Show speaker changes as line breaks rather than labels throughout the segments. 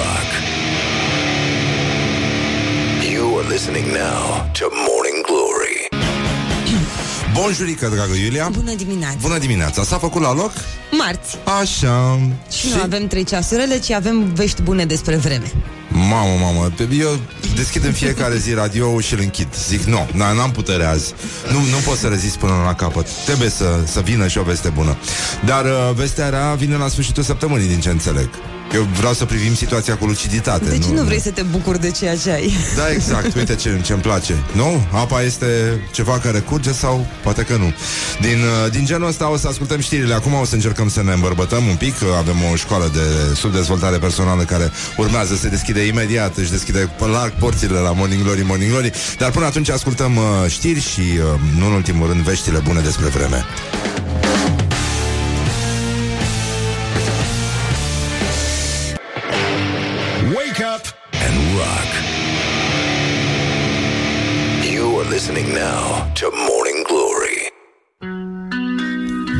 rock. You are listening now to Morning Glory.
Bonjurică, dragă Iulia.
Bună dimineața.
Bună dimineața, s-a făcut la loc?
Marți.
Așa.
Și nu avem trei ceasurele, ci avem vești bune despre vreme.
Mamă, mamă, eu deschid în fiecare zi radio și îl închid. Zic, nu, n- n-am putere azi. Nu, nu pot să rezist până la capăt. Trebuie să, să vină și o veste bună. Dar uh, vestea rea vine la sfârșitul săptămânii, din ce înțeleg eu vreau să privim situația cu luciditate
Deci nu, nu vrei să te bucuri de ceea ce ai?
Da, exact, uite ce ce-mi place. Nu? Apa este ceva care curge sau poate că nu. Din, uh, din genul ăsta o să ascultăm știrile. Acum o să încercăm să ne îmbărbătăm un pic. Avem o școală de subdezvoltare personală Care urmează să se deschide imediat Își deschide larg porțile la Morning Glory, Morning Glory. Dar până atunci ascultăm uh, știri Și, uh, nu în ultimul rând, veștile bune despre vreme
listening now to Morning Glory.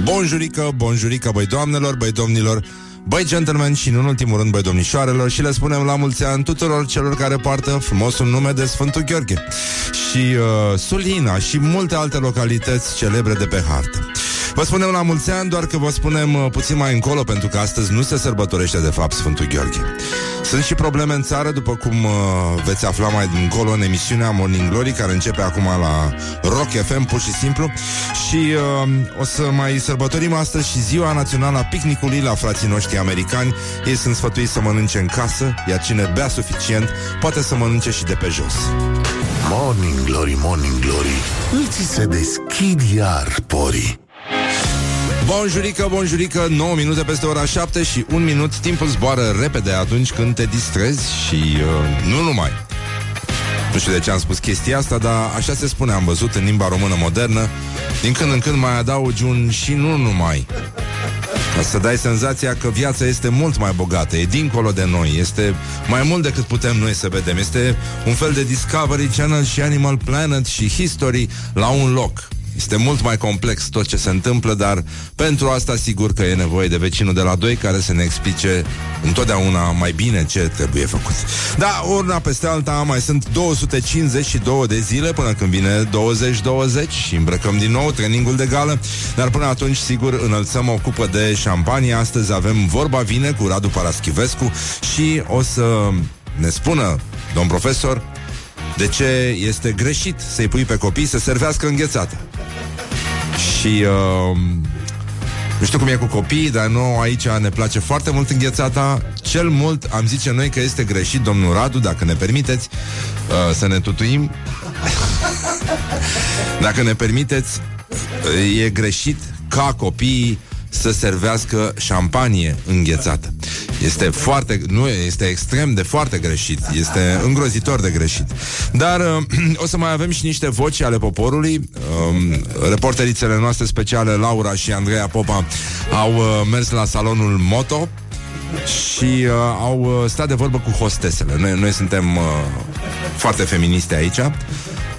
Bonjurică, bonjurică, băi doamnelor, băi domnilor Băi gentlemen și, nu în ultimul rând, băi domnișoarelor Și le spunem la mulți ani tuturor celor care poartă frumosul nume de Sfântul Gheorghe Și uh, Sulina și multe alte localități celebre de pe hartă Vă spunem la mulți ani, doar că vă spunem uh, puțin mai încolo Pentru că astăzi nu se sărbătorește de fapt Sfântul Gheorghe Sunt și probleme în țară, după cum uh, veți afla mai încolo în emisiunea Morning Glory Care începe acum la Rock FM, pur și simplu Și uh, o să mai sărbătorim astăzi și ziua națională a picnicului la frații noștri americani Ei sunt sfătuiți să mănânce în casă Iar cine bea suficient poate să mănânce și de pe jos
Morning Glory, Morning Glory. Îți se deschid iar porii.
Bonjurică, bonjurică, 9 minute peste ora 7 și un minut Timpul zboară repede atunci când te distrezi și uh, nu numai Nu știu de ce am spus chestia asta, dar așa se spune, am văzut în limba română modernă Din când în când mai adaugi un și nu numai ca să dai senzația că viața este mult mai bogată, e dincolo de noi, este mai mult decât putem noi să vedem. Este un fel de Discovery Channel și Animal Planet și History la un loc. Este mult mai complex tot ce se întâmplă, dar pentru asta sigur că e nevoie de vecinul de la 2 care să ne explice întotdeauna mai bine ce trebuie făcut. Da, urna peste alta mai sunt 252 de zile până când vine 2020 și îmbrăcăm din nou trainingul de gală, dar până atunci sigur înălțăm o cupă de șampanie. Astăzi avem vorba vine cu Radu Paraschivescu și o să ne spună domn profesor de ce este greșit să-i pui pe copii să servească înghețată. Și uh, nu știu cum e cu copiii, dar nu aici ne place foarte mult înghețata. Cel mult am zice noi că este greșit, domnul Radu, dacă ne permiteți uh, să ne tutuim. dacă ne permiteți, uh, e greșit ca copiii să servească șampanie înghețată. Este foarte, nu este extrem de foarte greșit, este îngrozitor de greșit. Dar uh, o să mai avem și niște voci ale poporului. Um, reporterițele noastre speciale, Laura și Andreea Popa, au uh, mers la salonul Moto și uh, au uh, stat de vorbă cu hostesele. Noi, noi suntem uh, foarte feministe aici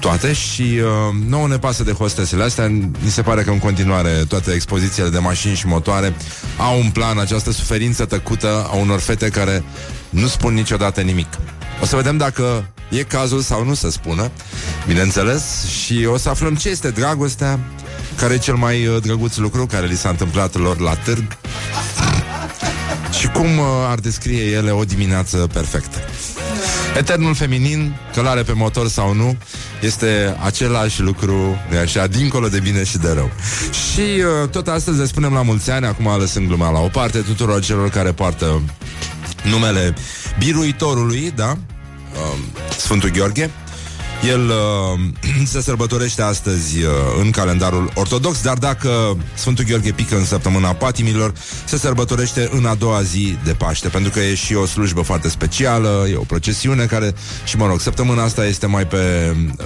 toate și uh, nouă ne pasă de hostesele astea. Mi se pare că în continuare toate expozițiile de mașini și motoare au un plan, această suferință tăcută a unor fete care nu spun niciodată nimic. O să vedem dacă e cazul sau nu să spună, bineînțeles, și o să aflăm ce este dragostea, care e cel mai uh, drăguț lucru care li s-a întâmplat lor la târg și cum uh, ar descrie ele o dimineață perfectă. Eternul feminin, călare pe motor sau nu, este același lucru, de așa, dincolo de bine și de rău. Și uh, tot astăzi le spunem la mulți ani, acum lăsând gluma la o parte, tuturor celor care poartă numele biruitorului, da? Uh, Sfântul Gheorghe. El uh, se sărbătorește astăzi uh, în calendarul ortodox, dar dacă Sfântul Gheorghe pică în săptămâna patimilor, se sărbătorește în a doua zi de Paște, pentru că e și o slujbă foarte specială, e o procesiune care, și mă rog, săptămâna asta este mai pe uh,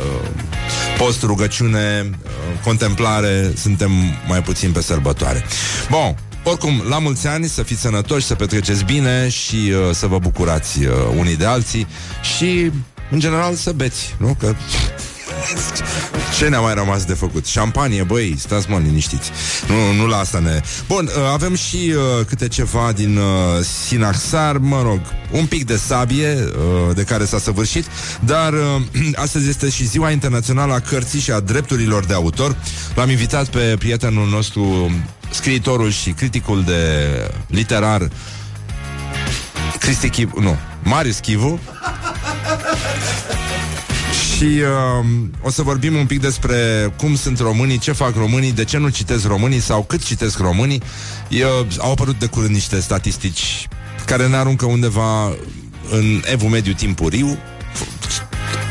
post, rugăciune, uh, contemplare, suntem mai puțin pe sărbătoare. Bun, oricum, la mulți ani, să fiți sănătoși, să petreceți bine și uh, să vă bucurați uh, unii de alții și în general să beți, nu? Că Ce ne-a mai rămas de făcut? Șampanie, băi, stați mă liniștiți. Nu, nu la asta ne... Bun, uh, avem și uh, câte ceva din uh, Sinaxar, mă rog, un pic de sabie uh, de care s-a săvârșit, dar uh, astăzi este și ziua internațională a cărții și a drepturilor de autor. L-am invitat pe prietenul nostru, scriitorul și criticul de literar Cristi Chivu, nu, Marius Chivu și uh, o să vorbim un pic despre cum sunt românii, ce fac românii, de ce nu citesc românii sau cât citesc românii. Eu, au apărut de curând niște statistici care ne aruncă undeva în evul mediu timpuriu.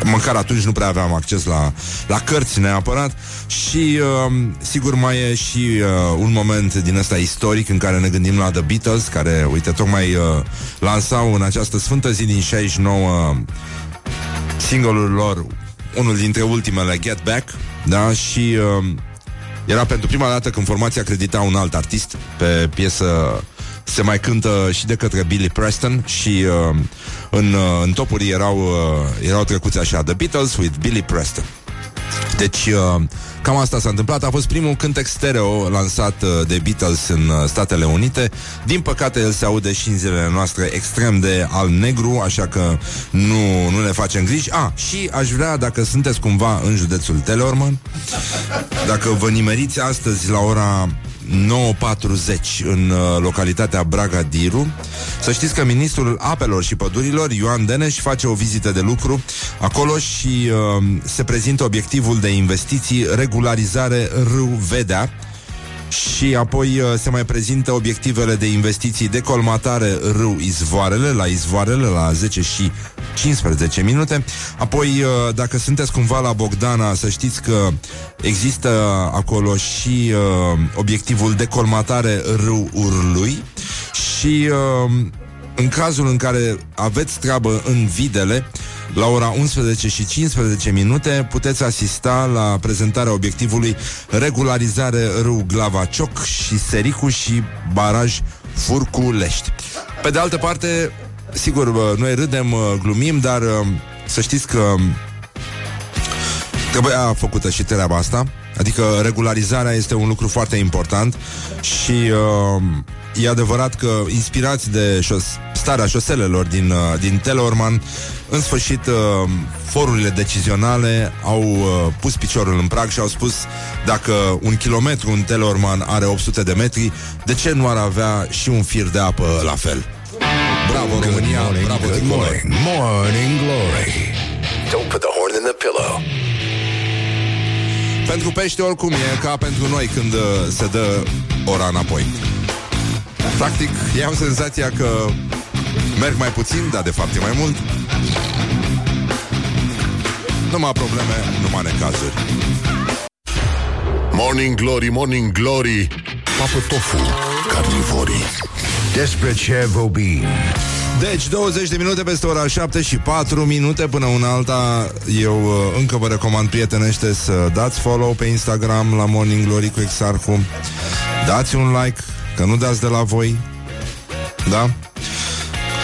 Măcar atunci nu prea aveam acces la, la cărți neapărat Și uh, sigur mai e și uh, un moment din ăsta istoric În care ne gândim la The Beatles Care, uite, tocmai uh, lansau în această sfântă zi din 69 Singolul lor Unul dintre ultimele Get Back Da, și uh, era pentru prima dată când formația credita un alt artist Pe piesă se mai cântă și de către Billy Preston și uh, în, uh, în topuri erau, uh, erau trecuți așa The Beatles with Billy Preston. Deci, uh, cam asta s-a întâmplat. A fost primul cântec stereo lansat uh, de Beatles în uh, Statele Unite. Din păcate, el se aude și în zilele noastre extrem de al-negru, așa că nu, nu ne facem griji. Ah, și aș vrea, dacă sunteți cumva în județul Teleorman, dacă vă nimeriți astăzi la ora 9.40 în uh, localitatea Braga Diru. Să știți că ministrul apelor și pădurilor, Ioan Deneș, face o vizită de lucru acolo și uh, se prezintă obiectivul de investiții regularizare Râu Vedea, și apoi uh, se mai prezintă obiectivele de investiții de colmatare râu Izvoarele, la Izvoarele, la 10 și 15 minute. Apoi, uh, dacă sunteți cumva la Bogdana, să știți că există acolo și uh, obiectivul de colmatare râu Urlui și uh, în cazul în care aveți treabă în Videle, la ora 11 și 15 minute puteți asista la prezentarea obiectivului regularizare râu Glava Cioc și Sericu și baraj Furculești. Pe de altă parte, sigur, noi râdem, glumim, dar să știți că trebuia făcută și treaba asta. Adică regularizarea este un lucru foarte important și uh, e adevărat că inspirați de șos- starea șoselelor din, uh, din Teleorman, în sfârșit uh, forurile decizionale au uh, pus piciorul în prag și au spus dacă un kilometru în Teleorman are 800 de metri, de ce nu ar avea și un fir de apă la fel? Bravo România,
morning,
bravo
good
tricolor.
morning, morning glory. Don't put the horn in the pillow.
Pentru pește oricum e ca pentru noi când uh, se dă ora înapoi. Practic, eu am senzația că merg mai puțin, dar de fapt e mai mult. Numai probleme, numai necazuri.
Morning glory, morning glory. Papă tofu, carnivorii. Despre ce vorbim?
Deci, 20 de minute peste ora 7 și 4 minute până una alta. Eu uh, încă vă recomand prietenește să dați follow pe Instagram la Morning Glory cu Exarhu. Dați un like, că nu dați de la voi. Da?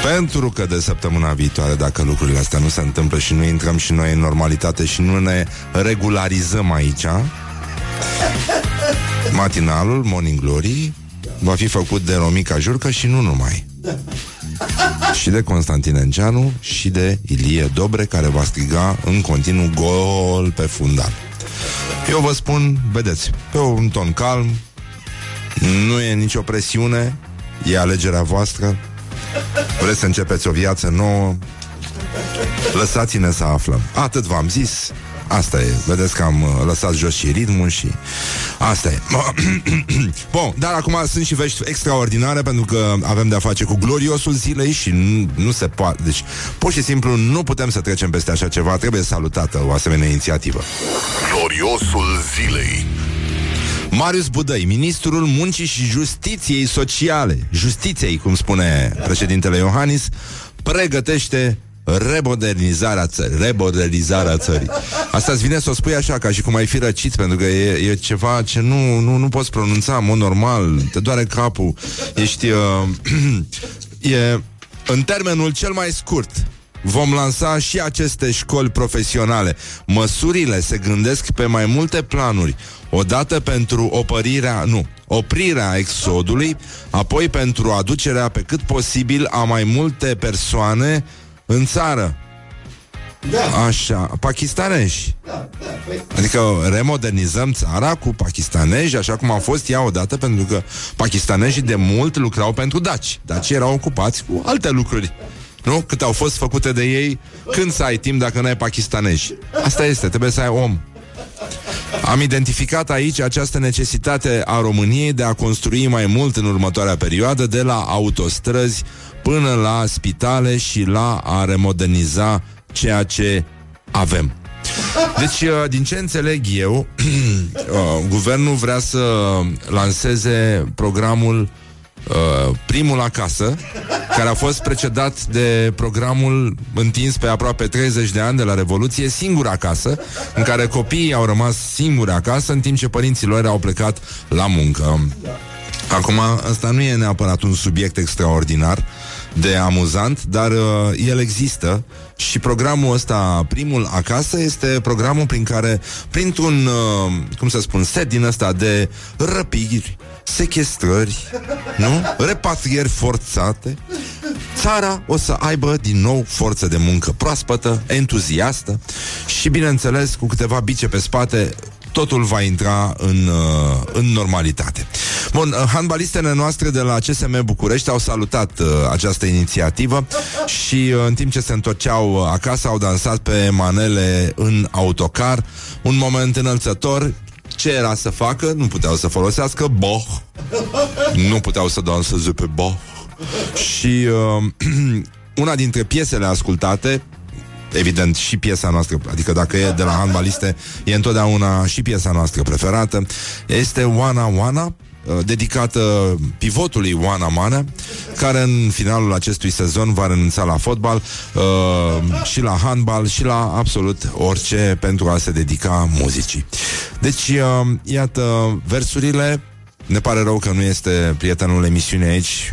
Pentru că de săptămâna viitoare, dacă lucrurile astea nu se întâmplă și nu intrăm și noi în normalitate și nu ne regularizăm aici, matinalul Morning Glory va fi făcut de Romica Jurcă și nu numai și de Constantin Enceanu și de Ilie Dobre, care va striga în continuu gol pe fundal. Eu vă spun, vedeți, pe un ton calm, nu e nicio presiune, e alegerea voastră, vreți să începeți o viață nouă, lăsați-ne să aflăm. Atât v-am zis, Asta e, vedeți că am uh, lăsat jos și ritmul și asta e. Bun, dar acum sunt și vești extraordinare pentru că avem de-a face cu gloriosul zilei și nu, nu se poate. Deci, pur și simplu, nu putem să trecem peste așa ceva. Trebuie salutată o asemenea inițiativă.
Gloriosul zilei.
Marius Budăi, ministrul muncii și justiției sociale, justiției, cum spune președintele Iohannis, pregătește remodernizarea țării. Remodernizarea țării. Asta îți vine să o spui așa, ca și cum ai fi răcit, pentru că e, e ceva ce nu, nu, nu poți pronunța în mod normal, te doare capul, ești... Uh, e în termenul cel mai scurt vom lansa și aceste școli profesionale. Măsurile se gândesc pe mai multe planuri. Odată pentru opărirea, nu, oprirea exodului, apoi pentru aducerea pe cât posibil a mai multe persoane în țară.
Da.
Așa, pakistanești.
Da, da, păi...
Adică remodernizăm țara cu pakistanezi, așa cum a fost ea odată, pentru că pakistanezii de mult lucrau pentru daci. Daci erau ocupați cu alte lucruri. Nu? Cât au fost făcute de ei, când să ai timp dacă nu ai pakistanezi? Asta este, trebuie să ai om. Am identificat aici această necesitate a României de a construi mai mult în următoarea perioadă, de la autostrăzi până la spitale și la a remoderniza ceea ce avem. Deci, uh, din ce înțeleg eu, uh, guvernul vrea să lanseze programul uh, Primul Acasă, care a fost precedat de programul întins pe aproape 30 de ani de la Revoluție, Singur Acasă, în care copiii au rămas singuri acasă, în timp ce părinții lor au plecat la muncă. Acum, ăsta nu e neapărat un subiect extraordinar de amuzant, dar uh, el există și programul ăsta, primul acasă, este programul prin care, printr-un, uh, cum să spun, set din ăsta de răpiri, sechestrări, nu? Repatrieri forțate, țara o să aibă din nou forță de muncă proaspătă, entuziastă și, bineînțeles, cu câteva bice pe spate, totul va intra în, uh, în normalitate. Bun, uh, handbalistele noastre de la CSM București au salutat uh, această inițiativă și uh, în timp ce se întorceau uh, acasă au dansat pe manele în autocar, un moment înălțător. Ce era să facă? Nu puteau să folosească boh. Nu puteau să danseze pe boh. Și uh, una dintre piesele ascultate evident, și piesa noastră, adică dacă e de la handbaliste, e întotdeauna și piesa noastră preferată, este Wana Wana, uh, dedicată pivotului Wana Mana, care în finalul acestui sezon va renunța la fotbal uh, și la handbal și la absolut orice pentru a se dedica muzicii. Deci, uh, iată, versurile ne pare rău că nu este prietenul emisiunii aici,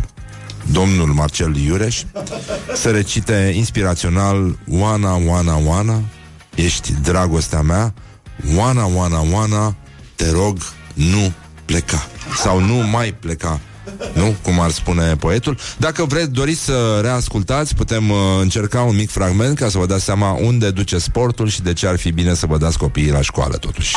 domnul Marcel Iureș, să recite inspirațional Oana, Oana, Oana, ești dragostea mea, Oana, Oana, Oana, te rog, nu pleca. Sau nu mai pleca. Nu? Cum ar spune poetul. Dacă vreți, doriți să reascultați, putem uh, încerca un mic fragment ca să vă dați seama unde duce sportul și de ce ar fi bine să vă dați copiii la școală, totuși.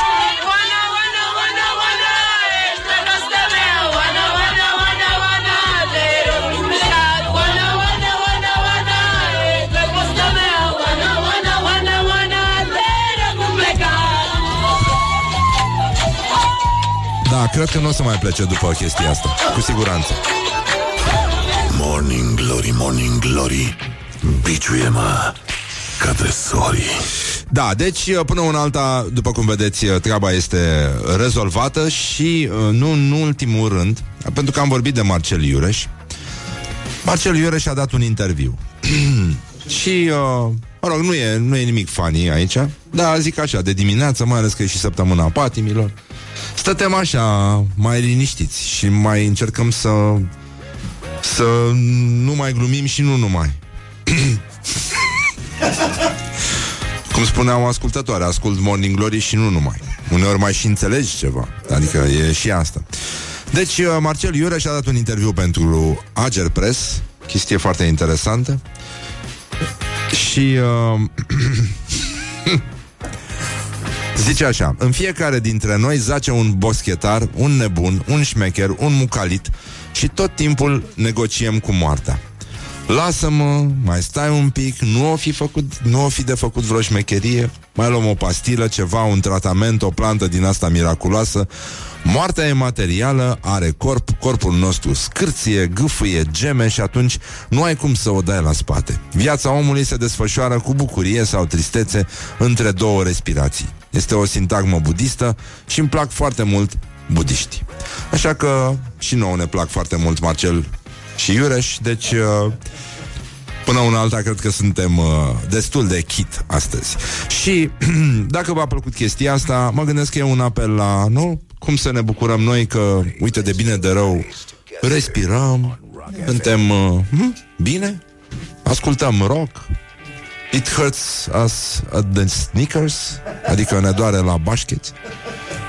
Da, cred că nu o să mai plece după chestia asta. Cu siguranță.
Morning Glory, Morning Glory Biciuie-mă ca tresorii
Da, deci până în alta, după cum vedeți, treaba este rezolvată și uh, nu în ultimul rând, pentru că am vorbit de Marcel Iureș, Marcel Iureș a dat un interviu. și, uh, mă rog, nu e, nu e nimic funny aici, dar zic așa, de dimineață, mai ales că e și săptămâna patimilor, stătem așa, mai liniștiți și mai încercăm să să nu mai glumim și nu numai. Cum spuneam ascultătoare, ascult Morning Glory și nu numai. Uneori mai și înțelegi ceva. Adică e și asta. Deci, uh, Marcel Iureș a dat un interviu pentru Ager Press, chestie foarte interesantă. Și uh, zice așa, în fiecare dintre noi zace un boschetar, un nebun, un șmecher, un mucalit și tot timpul negociem cu moartea. Lasă-mă, mai stai un pic, nu o fi, făcut, nu o fi de făcut vreo șmecherie, mai luăm o pastilă, ceva, un tratament, o plantă din asta miraculoasă. Moartea e materială, are corp, corpul nostru scârție, gâfâie, geme și atunci nu ai cum să o dai la spate. Viața omului se desfășoară cu bucurie sau tristețe între două respirații. Este o sintagmă budistă și îmi plac foarte mult budiști. Așa că și nouă ne plac foarte mult Marcel și Iureș, deci uh, până una alta cred că suntem uh, destul de chit astăzi. Și dacă v-a plăcut chestia asta, mă gândesc că e un apel la, nu? Cum să ne bucurăm noi că, uite, de bine de rău, respirăm, suntem uh, hm, bine, ascultăm rock, It hurts us at the sneakers, adică ne doare la bașcheți.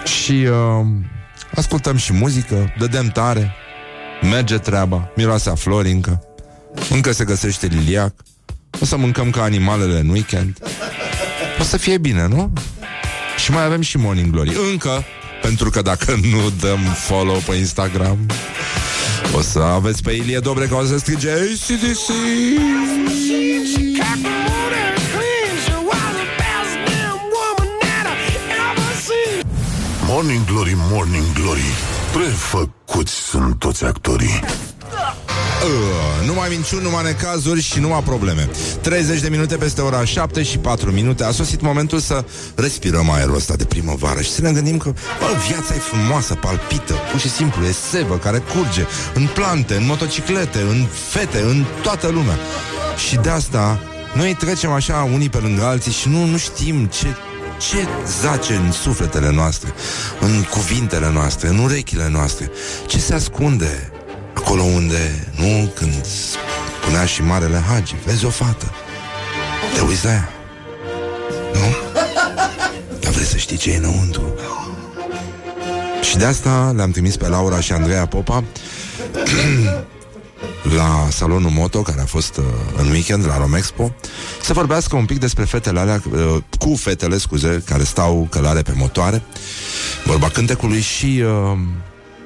Și uh, ascultăm și muzică, dădem tare, merge treaba, miroase a flori încă, încă se găsește liliac, o să mâncăm ca animalele în weekend. O să fie bine, nu? Și mai avem și Morning Glory. Încă, pentru că dacă nu dăm follow pe Instagram, o să aveți pe Ilie Dobre ca o să strige ACDC.
Morning Glory, Morning Glory Prefăcuți sunt toți actorii
Uh, numai minciuni, numai necazuri și numai probleme. 30 de minute peste ora 7 și 4 minute. A sosit momentul să respirăm aerul ăsta de primăvară Și să ne gândim că bă, viața e frumoasă, palpită. Pur și simplu e sevă care curge În plante, în motociclete, în fete, în toată lumea. Și de asta noi trecem așa unii pe lângă alții Și nu, nu știm ce, ce zace în sufletele noastre În cuvintele noastre, în urechile noastre. Ce se ascunde Acolo unde, nu, când spunea și Marele Hagi, vezi o fată, te uiți la ea, nu? Dar vrei să știi ce e înăuntru. Și de asta le-am trimis pe Laura și Andreea Popa la salonul Moto, care a fost uh, în weekend la Romexpo, să vorbească un pic despre fetele alea, uh, cu fetele, scuze, care stau călare pe motoare, vorba cântecului și uh,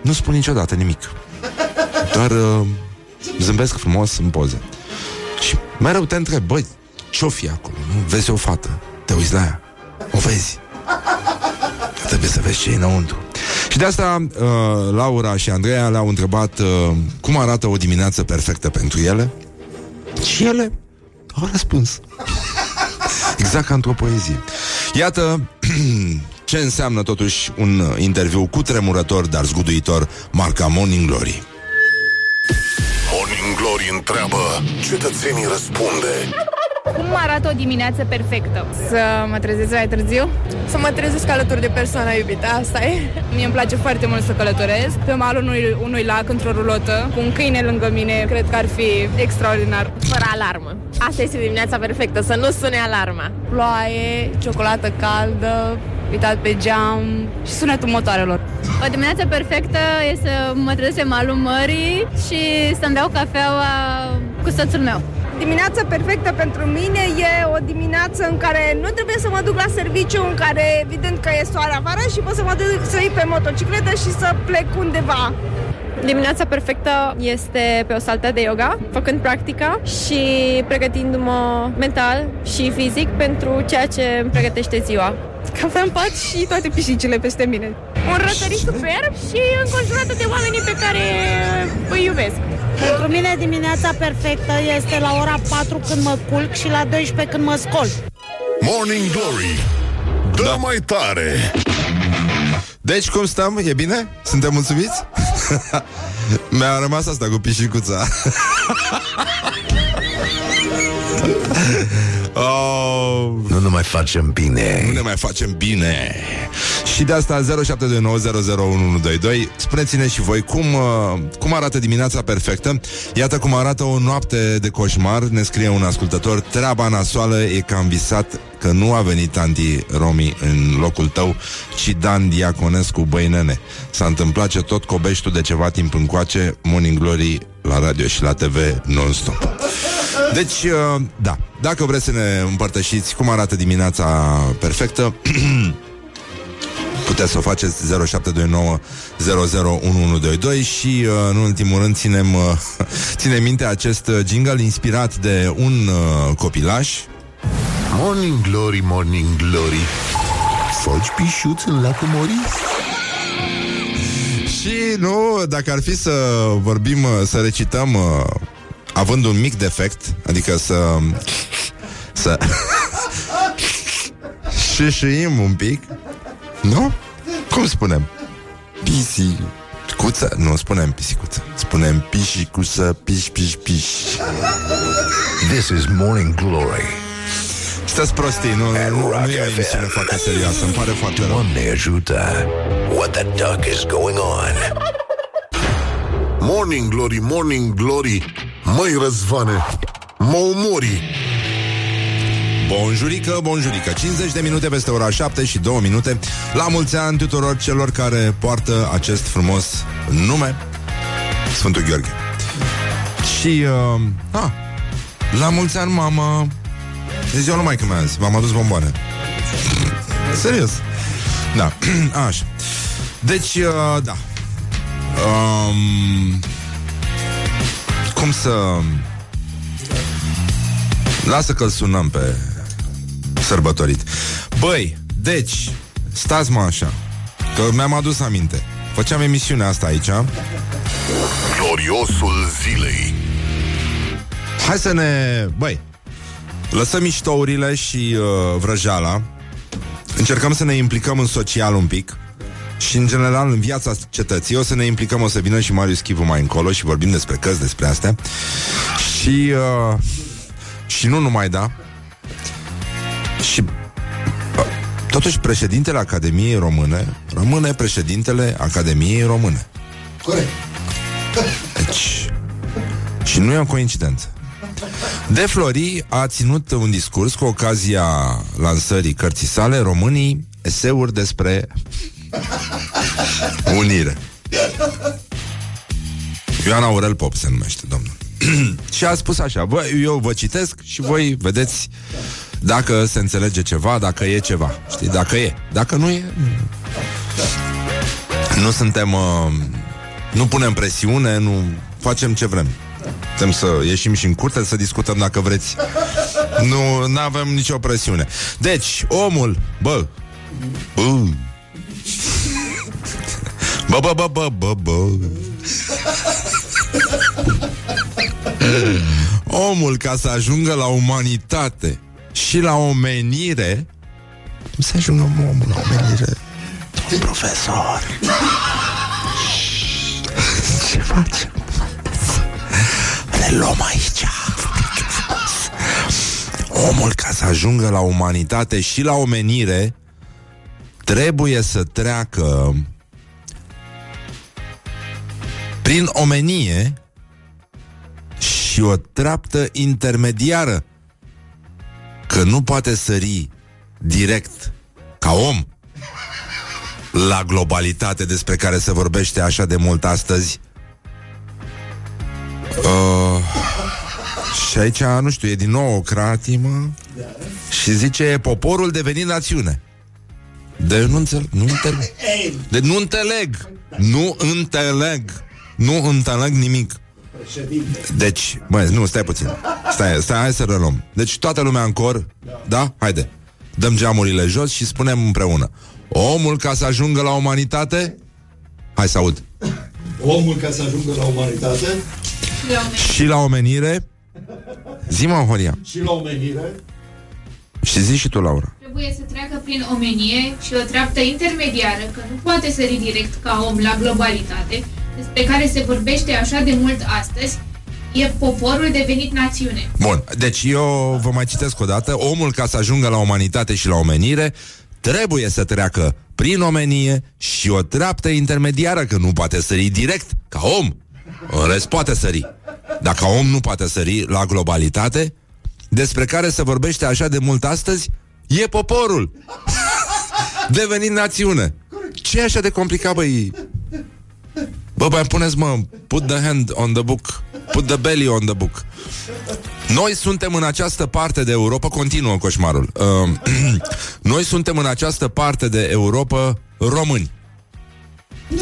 nu spun niciodată nimic. Doar uh, zâmbesc frumos în poze. Și mereu te întreb, băi, ce-o fi acolo? Nu? Vezi o fată, te uiți la ea, o vezi. Trebuie să vezi ce e înăuntru. Și de asta uh, Laura și Andreea le-au întrebat uh, cum arată o dimineață perfectă pentru ele. Și ele au răspuns. Exact ca într-o poezie. Iată ce înseamnă totuși un uh, interviu cu tremurător, dar zguduitor, marca Morning Glory.
Morning Glory întreabă Cetățenii răspunde
Cum arată o dimineață perfectă? Să mă trezesc mai târziu? Să mă trezesc alături de persoana iubită, asta e. Mie îmi place foarte mult să călătoresc. Pe malul unui, unui lac, într-o rulotă, cu un câine lângă mine, cred că ar fi extraordinar.
Fără alarmă. Asta este dimineața perfectă, să nu sune alarma.
Ploaie, ciocolată caldă, uitat pe geam și sunetul motoarelor. O dimineață perfectă e să mă trezesc pe malul mării și să-mi beau cafeaua cu soțul meu.
Dimineața perfectă pentru mine e o dimineață în care nu trebuie să mă duc la serviciu, în care evident că e soare afară și pot să mă duc să iei pe motocicletă și să plec undeva.
Dimineața perfectă este pe o saltă de yoga, făcând practica și pregătindu-mă mental și fizic pentru ceea ce îmi pregătește ziua.
Cafea în pat și toate pisicile peste mine.
Un răsărit superb și înconjurată de oamenii pe care îi iubesc.
Pentru mine dimineața perfectă este la ora 4 când mă culc și la 12 când mă scol.
Morning Glory Dă da. mai tare
Deci, cum stăm? E bine? Suntem mulțumiți? Mi-a rămas asta cu pișicuța. oh.
Nu ne mai facem bine.
Nu ne mai facem bine. Și de asta 0729001122 Spuneți-ne și voi cum, uh, cum arată dimineața perfectă. Iată cum arată o noapte de coșmar Ne scrie un ascultător. Treaba nasoală e că am visat Că nu a venit tanti Romi în locul tău Ci Dan Diaconescu băinene. S-a întâmplat ce tot cobești tu de ceva timp încoace Morning Glory la radio și la TV non-stop deci, uh, da, dacă vreți să ne împărtășiți cum arată dimineața perfectă, puteți să o faceți 0729 001122 și, uh, în ultimul rând, ținem, uh, ținem minte acest jingle inspirat de un uh, copilaș.
Morning Glory, Morning Glory Foci pișuț în lacul Moris?
Și, nu, dacă ar fi să vorbim, uh, să recităm uh, având un mic defect, adică să... să... șâșâim un pic, nu? Cum spunem? Pisicuță? Nu, spunem pisicuță. Spunem pișicuță, piș, piș, piș.
This is Morning Glory
Stați prostii, nu, nu, nu e o emisiune foarte serioasă, îmi pare foarte rău.
Doamne ajută What the duck is going on? Morning Glory, Morning Glory Măi, Răzvane, mă omori.
Bonjurică, bonjurică. 50 de minute peste ora 7 și 2 minute. La mulți ani tuturor celor care poartă acest frumos nume Sfântul Gheorghe. Și, uh, a, la mulți ani, mama E ziua numai că mi-a zis, v-am adus bomboane. Serios. Da, așa. Deci, uh, da. Um, Cum să Lasă că-l sunăm pe sărbătorit. Băi, deci Stați mă așa Că mi-am adus aminte. Făceam emisiunea asta aici.
Gloriosul zilei.
Hai să ne... Băi, lăsăm miștourile și uh, vrăjeala. Încercăm să ne implicăm în social un pic și, în general, în viața cetății O să ne implicăm, o să vină și Marius Chivu mai încolo Și vorbim despre cărți, despre astea Și uh, Și nu numai, da Și uh, Totuși, președintele Academiei Române Rămâne președintele Academiei Române
Corect.
deci, și nu e o coincidență. De Flori a ținut un discurs cu ocazia lansării cărții sale Românii, eseuri despre unire. Ioan Aurel Pop se numește, domnul. și a spus așa, bă, eu vă citesc și voi vedeți dacă se înțelege ceva, dacă e ceva. Știi, dacă e. Dacă nu e... Nu suntem... Uh, nu punem presiune, nu facem ce vrem. Putem să ieșim și în curte să discutăm dacă vreți. Nu avem nicio presiune. Deci, omul, bă, bă, bă, bă, bă, bă, bă, bă. Omul, ca să ajungă la umanitate și la omenire, cum să ajungă omul la omenire? Domnul profesor. Ce facem? Le luăm aici. Omul, ca să ajungă la umanitate și la omenire, trebuie să treacă prin omenie și o treaptă intermediară. Că nu poate sări direct ca om la globalitate despre care se vorbește așa de mult astăzi. Uh, și aici, nu știu, e din nou o cratimă și zice poporul devenit națiune. De nu înțeleg, nu înțeleg. De nu înțeleg. Nu înțeleg. Nu înțeleg nimic. Deci, mă, nu, stai puțin. Stai, stai, hai să reluăm. Deci toată lumea în cor, da? Haide. Dăm geamurile jos și spunem împreună. Omul ca să ajungă la umanitate? Hai să aud.
Omul ca să ajungă la umanitate
Și la omenire? Zi mă, Horia.
și la omenire
Și zi și tu, Laura.
Trebuie să treacă prin omenie și o treaptă intermediară, că nu poate sări direct ca om la globalitate, despre care se vorbește așa de mult astăzi, e poporul devenit națiune.
Bun, deci eu vă mai citesc o dată. Omul ca să ajungă la umanitate și la omenire trebuie să treacă prin omenie și o treaptă intermediară, că nu poate sări direct ca om. În rest poate sări. Dacă om nu poate sări la globalitate, despre care se vorbește așa de mult astăzi, e poporul. Devenit națiune. Ce e așa de complicat, băi? Bă, mai puneți, mă, put the hand on the book, put the belly on the book. Noi suntem în această parte de Europa, continuă coșmarul. Uh, noi suntem în această parte de Europa români.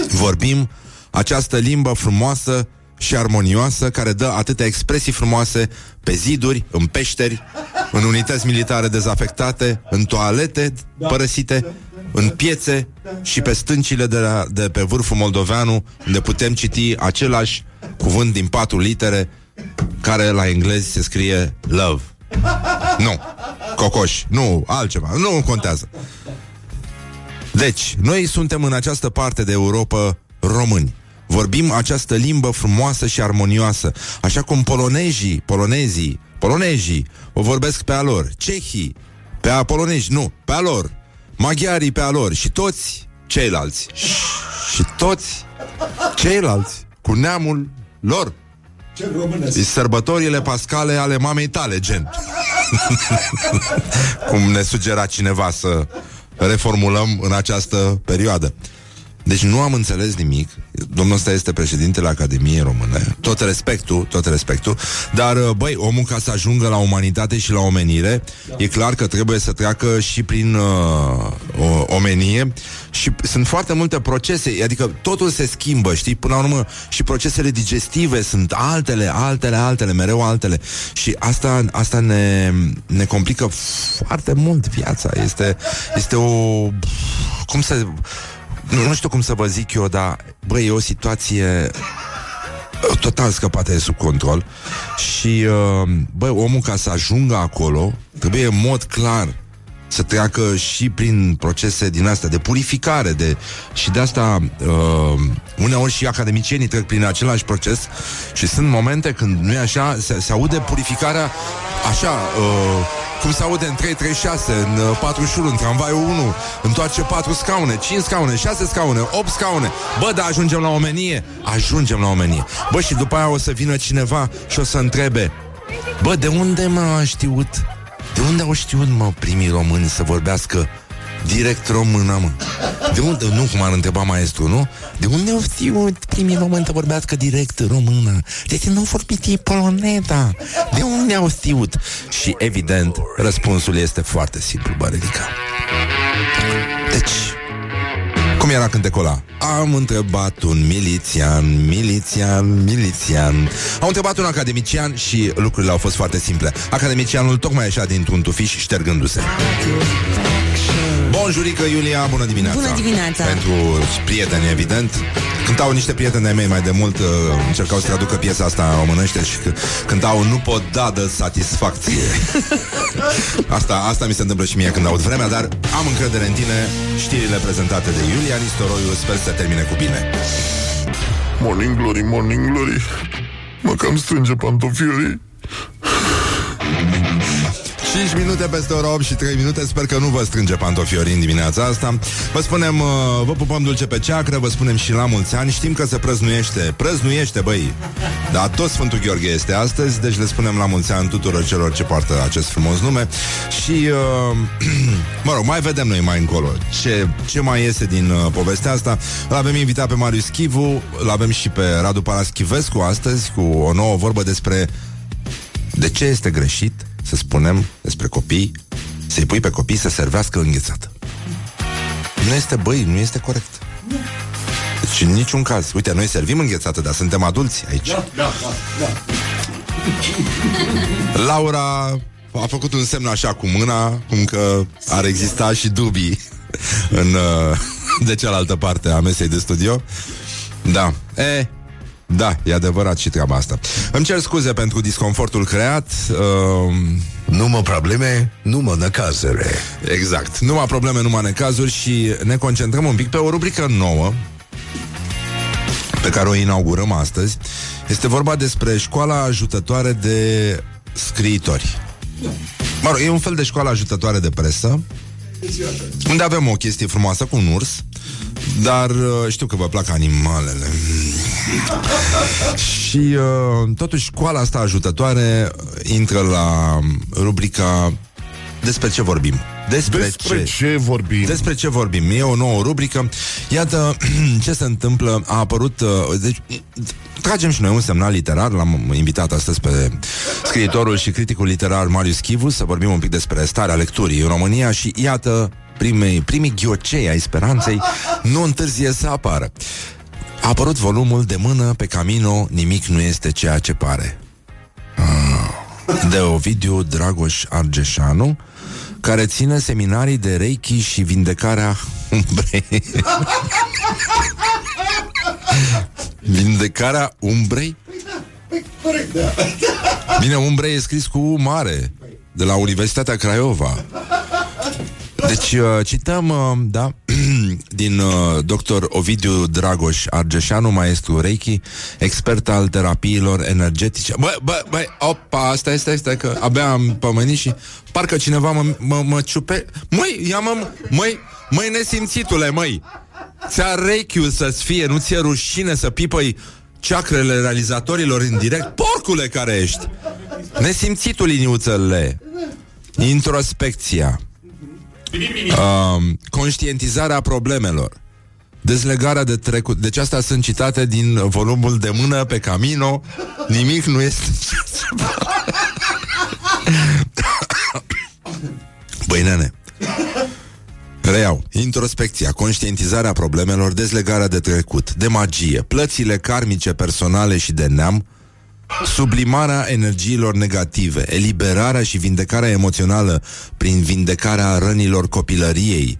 Vorbim această limbă frumoasă și armonioasă care dă atâtea expresii frumoase pe ziduri, în peșteri, în unități militare dezafectate, în toalete părăsite, în piețe și pe stâncile de, la, de pe vârful Moldoveanu, unde putem citi același cuvânt din patru litere care la engleză se scrie love. Nu, cocoș, nu, altceva, nu contează. Deci, noi suntem în această parte de Europa români. Vorbim această limbă frumoasă și armonioasă, așa cum polonezii, polonezii, polonezii o vorbesc pe a lor, cehii pe a polonezi, nu, pe a lor, maghiarii pe a lor și toți ceilalți și toți ceilalți cu neamul lor.
Ce românesc.
E sărbătorile pascale ale mamei tale, gen. Cum ne sugera cineva să reformulăm în această perioadă. Deci nu am înțeles nimic. Domnul ăsta este președintele Academiei Române. Tot respectul, tot respectul. Dar, uh, băi, omul ca să ajungă la umanitate și la omenire, e clar că trebuie să treacă și prin uh, o, omenie și sunt foarte multe procese, adică totul se schimbă, știi? Până la urmă și procesele digestive sunt altele, altele, altele, mereu altele. Și asta, asta ne, ne complică foarte mult viața. Este, este o... Cum să nu, nu știu cum să vă zic eu, dar băi, e o situație uh, total scăpată de sub control. Și uh, băi, omul ca să ajungă acolo trebuie în mod clar să treacă și prin procese din astea de purificare de, și de asta uh, uneori și academicienii trec prin același proces și sunt momente când nu e așa, se, se aude purificarea așa, uh, cum se aude în 336, în uh, 41, în tramvaiul 1, întoarce 4 scaune, 5 scaune, 6 scaune, 8 scaune. Bă, dar ajungem la omenie? Ajungem la omenie. Bă, și după aia o să vină cineva și o să întrebe, bă, de unde mă știut? De unde au știut, mă, primii români să vorbească direct română, mă? De unde, nu cum ar întreba maestru, nu? De unde au știut primii români să vorbească direct română? De ce nu au vorbit ei poloneza? De unde au știut? Și evident, răspunsul este foarte simplu, Barelica. Deci, cum era cântecul ăla? Am întrebat un milițian, milițian, milițian. Am întrebat un academician și lucrurile au fost foarte simple. Academicianul tocmai ieșea dintr-un tufiș ștergându-se. Bonjurică, Iulia, bună dimineața.
Bună dimineața.
Pentru prieteni, evident Cântau niște prieteni ai mei mai de mult uh, Încercau să traducă piesa asta în românește Și c- cântau Nu pot da de satisfacție. Asta, asta mi se întâmplă și mie când aud vremea Dar am încredere în tine Știrile prezentate de Iulia Nistoroiu Sper să se termine cu bine.
Morning glory, morning glory. Mă cam strânge pantofiorii
5 minute peste ora 8 și 3 minute. Sper că nu vă strânge pantofiorii în dimineața asta. Vă spunem, uh, vă pupăm dulce pe ceacră Vă spunem și la mulți ani. Știm că se prăznuiește, prăznuiește băi. Da, tot Sfântul Gheorghe este astăzi Deci le spunem la mulți ani tuturor celor ce poartă acest frumos nume. Și, uh, mă rog, mai vedem noi mai încolo Ce, ce mai iese din uh, povestea asta. Îl avem invitat pe Marius Chivu Îl avem și pe Radu Paraschivescu astăzi Cu o nouă vorbă despre de ce este greșit să spunem despre copii, să-i pui pe copii să servească înghețată? Nu este, băi, nu este corect. Deci în niciun caz. Uite, noi servim înghețată, dar suntem adulți aici.
Da, da, da, da.
Laura a făcut un semn așa cu mâna, cum că ar exista și dubii în, uh, de cealaltă parte a mesei de studio. Da. E, da, e adevărat și treaba asta. Îmi cer scuze pentru disconfortul creat. Uh,
Numai probleme, numai necazere.
exact. Numai probleme, numai necazuri și ne concentrăm un pic pe o rubrică nouă pe care o inaugurăm astăzi. Este vorba despre școala ajutătoare de scriitori. Mă rog, e un fel de școală ajutătoare de presă unde avem o chestie frumoasă cu un urs dar uh, știu că vă plac animalele Și uh, totuși școala asta ajutătoare Intră la rubrica Despre ce vorbim despre,
Despre ce vorbim?
Despre ce vorbim? E o nouă rubrică. Iată ce se întâmplă. A apărut... uh, Deci, tragem și noi un semnal literar. L-am invitat astăzi pe scriitorul și criticul literar Marius Chivu să vorbim un pic despre starea lecturii în România și iată primii, primii ghiocei ai speranței nu întârzie să apară. A apărut volumul de mână pe Camino, nimic nu este ceea ce pare. Ah, De Ovidiu Dragoș Argeșanu, care ține seminarii de Reiki și vindecarea umbrei. vindecarea umbrei?
Corect, da.
Bine, umbrei e scris cu U mare, de la Universitatea Craiova. Deci uh, cităm, uh, da, din uh, dr. Ovidiu Dragoș Argeșanu, maestru Reiki, expert al terapiilor energetice. Bă, bă, bă, opa, asta este, este că abia am pomenit și parcă cineva mă, mă, mă ciupe. Măi, ia mă, măi, măi nesimțitule, măi, ți-a Reiki-ul să-ți fie, nu ți-e rușine să pipăi ceacrele realizatorilor în direct. Porcule care ești! Nesimțitul liniuțele. Introspecția. Um, conștientizarea problemelor. Dezlegarea de trecut. Deci astea sunt citate din volumul de mână pe Camino. Nimic nu este Băi, nene, Reiau. Introspecția, conștientizarea problemelor, dezlegarea de trecut, de magie, plățile karmice personale și de neam, sublimarea energiilor negative, eliberarea și vindecarea emoțională prin vindecarea rănilor copilăriei.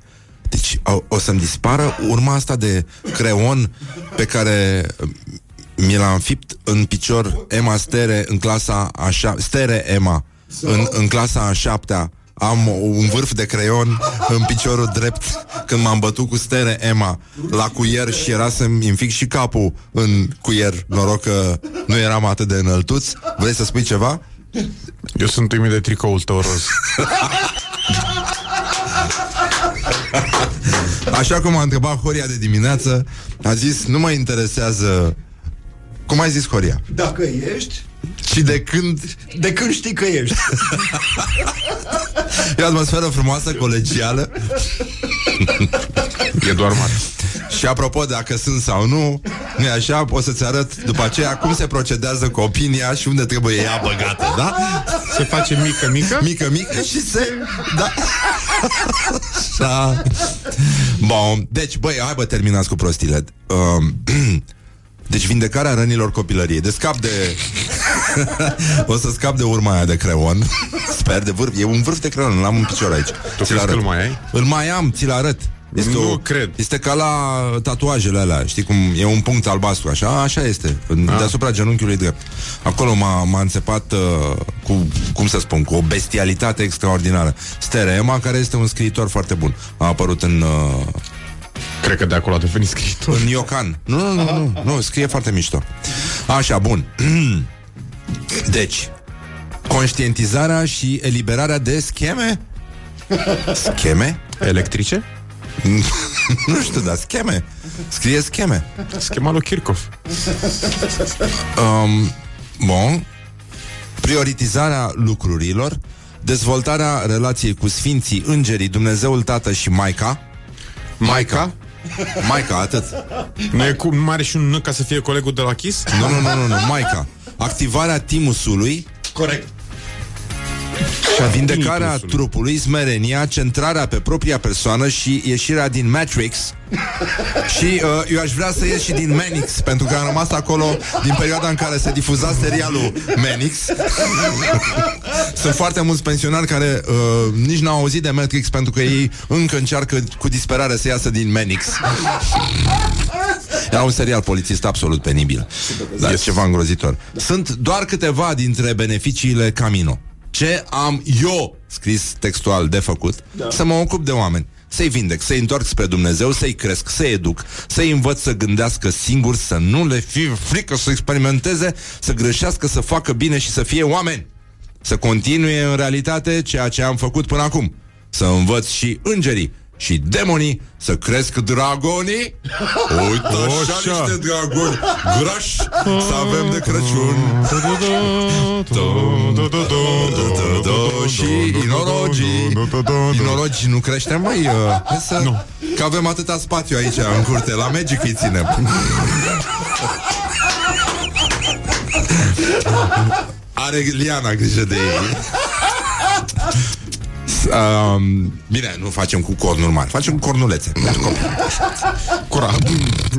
Deci o, o să-mi dispară urma asta de creon pe care mi l-a înfipt în picior Emma Stere în clasa a șa- Stere Emma în, în clasa a șaptea am un vârf de creion în piciorul drept când m-am bătut cu stere Emma la cuier și era să-mi infic și capul în cuier. Noroc că nu eram atât de înăltuț. Vrei să spui ceva?
Eu sunt uimit de tricoul tău roz.
Așa cum a întrebat Horia de dimineață, a zis, nu mă interesează... Cum ai zis, Horia?
Dacă ești,
Și de când...
de când știi că ești.
E o atmosferă frumoasă, colegială.
E doar mare.
Și apropo, dacă sunt sau nu, nu așa, o să-ți arăt după aceea cum se procedează cu opinia și unde trebuie ea băgată, da?
Se face mică, mică?
Mică, mică și se... Da. Așa. Bun, deci, băi, hai bă, terminați cu prostile. Um, deci vindecarea rănilor copilăriei. De scap de... o să scap de urma aia de creon. Sper de vârf. E un vârf de creon, l-am în picior aici.
Tu
Ți-l
crezi că
arăt.
îl mai ai?
Îl mai am, ți-l arăt. Este
Nu
o,
cred.
Este ca la tatuajele alea, știi cum e un punct albastru, așa, A, așa este, în,
Ah.
deasupra genunchiului drept. Acolo m-a, m-a înțepat uh, cu, cum să spun, cu o bestialitate extraordinară. Stere Ema, care este un scriitor foarte bun. A apărut în, uh,
Cred că de acolo a devenit scriitor.
în Iocan. Nu, nu, nu, nu, nu, scrie foarte mișto. Așa, bun. Deci, conștientizarea și eliberarea de scheme? Scheme?
Electrice?
nu știu, dar scheme. Scrie scheme.
Schema lui Kirchhoff.
Um, bun. Prioritizarea lucrurilor, dezvoltarea relației cu sfinții, îngerii, Dumnezeul Tată și Maica. Maica? Maica, atât.
Nu, e cu, nu mai are și un N ca să fie colegul de la Kiss?
Nu, nu, nu, nu, nu, Maica. Activarea timusului,
Corect.
Vindecarea
Timusului.
trupului, smerenia, centrarea pe propria persoană și ieșirea din Matrix. Și uh, eu aș vrea să ies și din Manix, pentru că am rămas acolo din perioada în care se difuza serialul Manix. Sunt foarte mulți pensionari care uh, nici n-au auzit de Matrix pentru că ei încă încearcă cu disperare să iasă din Manix. Era un serial polițist absolut penibil. Dar yes. ceva îngrozitor. Sunt doar câteva dintre beneficiile Camino. Ce am eu scris textual de făcut? Da. Să mă ocup de oameni. Să-i vindec, să-i întorc spre Dumnezeu, să-i cresc, să-i educ, să-i învăț să gândească singur, să nu le fie frică să experimenteze, să greșească, să facă bine și să fie oameni. Să continue în realitate ceea ce am făcut până acum. Să învăț și îngerii și demonii să cresc dragonii. Uite așa,
Așa.
niște dragoni grași să avem de Crăciun. Și inorogii Inorogii nu creștem, măi uh, hai să...
Nu.
Că avem atâta spațiu aici în curte La Magic îi ținem Are Liana grijă de ei Um, bine, nu facem cu cornuri mari Facem cu cornulețe
Cu rahat.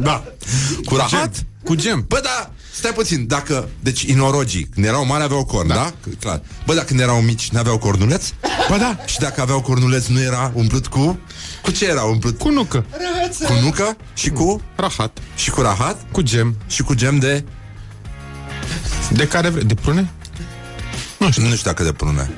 Da.
Cu rahat?
Cu gem.
Bă, da, stai puțin Dacă, deci inorogii Când erau mari aveau corn, da? da? Clar Bă, dacă când erau mici n-aveau cornuleț?
Ba da.
Și dacă aveau cornuleț nu era umplut cu? Cu ce era umplut?
Cu nucă.
Cu nucă? Și cu?
Rahat.
Și cu rahat?
Cu gem.
Și cu gem de?
De care vrei? De prune?
Nu știu, nu știu dacă de prune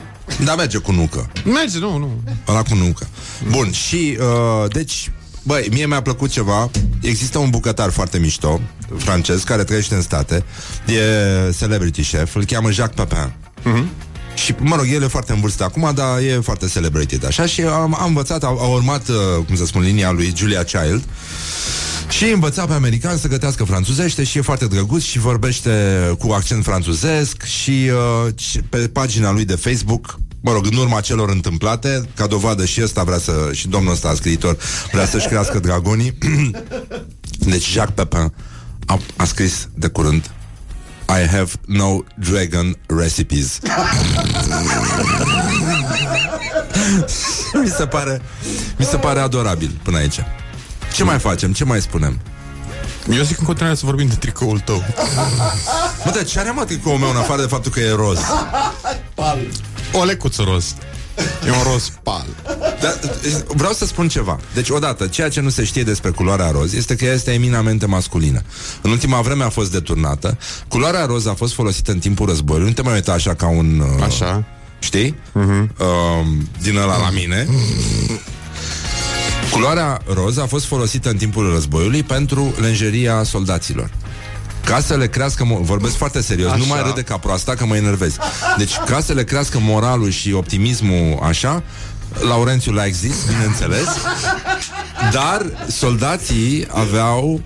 Dar merge cu nucă.
Merge, nu, nu.
Ăla cu nucă. Bun, și uh, deci Băi, mie mi-a plăcut ceva. Există un bucătar foarte mișto Francez, care trăiește în state. E celebrity chef, îl cheamă Jacques Pepin Și, mă rog, el e foarte în vârstă acum, dar e foarte celebrated, așa, și am, am învățat, a, a urmat, uh, cum să spun, linia lui Julia Child Și învăța pe american să gătească franțuzește și e foarte drăguț și vorbește cu accent franțuzesc și uh, și pe pagina lui de Facebook Mă rog, în urma celor întâmplate, ca dovadă și ăsta vrea să, și domnul ăsta scriitor vrea să-și crească dragonii. deci Jacques Pepin a, a scris de curând I have no dragon recipes. mi se pare mi se pare adorabil până aici. Ce mai facem? Ce mai spunem?
Eu zic în continuare să vorbim de tricoul tău.
Mă, de ce are mă tricoul meu în afară de faptul că e roz?
Pal. O lecuță roz. E un roz pal.
Dar vreau să spun ceva. Deci, odată, ceea ce nu se știe despre culoarea roz este că ea este eminamente masculină. În ultima vreme a fost deturnată. Culoarea roz a fost folosită în timpul războiului. Nu te mai uita așa ca un... Uh,
Așa.
Știi? Uh-huh. Uh, din ăla la mine. Culoarea roz a fost folosită în timpul războiului pentru lenjeria soldaților. Ca să le crească, mo- vorbesc foarte serios,
Așa.
nu mai râde ca proasta că mă enervezi. Deci, ca să le crească moralul și optimismul așa, Laurențiu l-a exist, bineînțeles, dar soldații aveau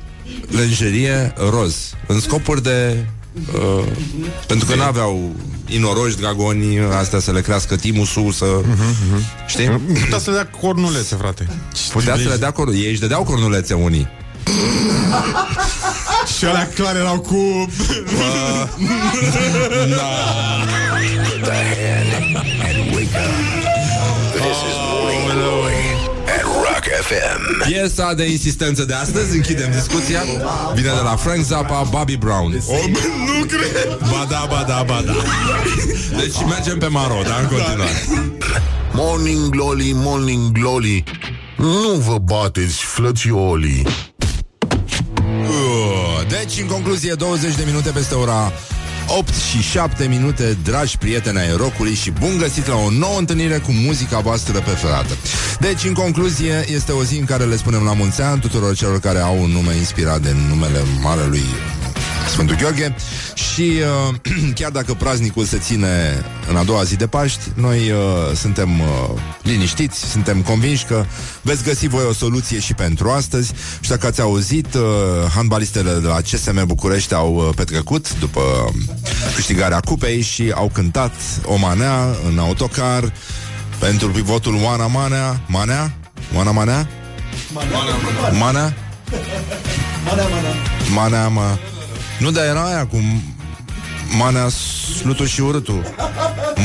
lenjerie roz, în scopuri de... Uh, pentru că nu aveau inoroși, dragoni, astea să le crească timusul, să... Știi?
Putea să le dea cornulețe, frate.
Putea să le dea cornulețe. Ei își dădeau cornulețe unii.
Și alea clar erau cu...
Put the FM.
Piesa de insistență de astăzi, închidem discuția, vine de la Frank Zappa, Bobby Brown.
Oh, nu cred!
Ba da, ba da, ba da. Deci mergem pe maro, da, în continuare.
Morning Glory, Morning Glory. Nu vă bateți, flățiolii.
Uh, Deci, în concluzie, 20 de minute peste ora 8 și 7 minute, dragi prieteni ai rocului și bun găsit la o nouă întâlnire cu muzica voastră preferată. Deci, în concluzie, este o zi în care le spunem la mulți ani tuturor celor care au un nume inspirat de numele marelui Sfântul Gheorghe și uh, chiar dacă praznicul se ține în a doua zi de Paști, noi uh, suntem uh, liniștiți, suntem convinși că veți găsi voi o soluție și pentru astăzi. Și dacă ați auzit, uh, handbalistele de la CSM București au uh, petrecut după câștigarea cupei și au cântat o manea în autocar pentru pivotul Oana Manea. Manea? Oana Manea? Manea? Manea, mă. Nu, dar era aia cu Manea, slutul și urâtul.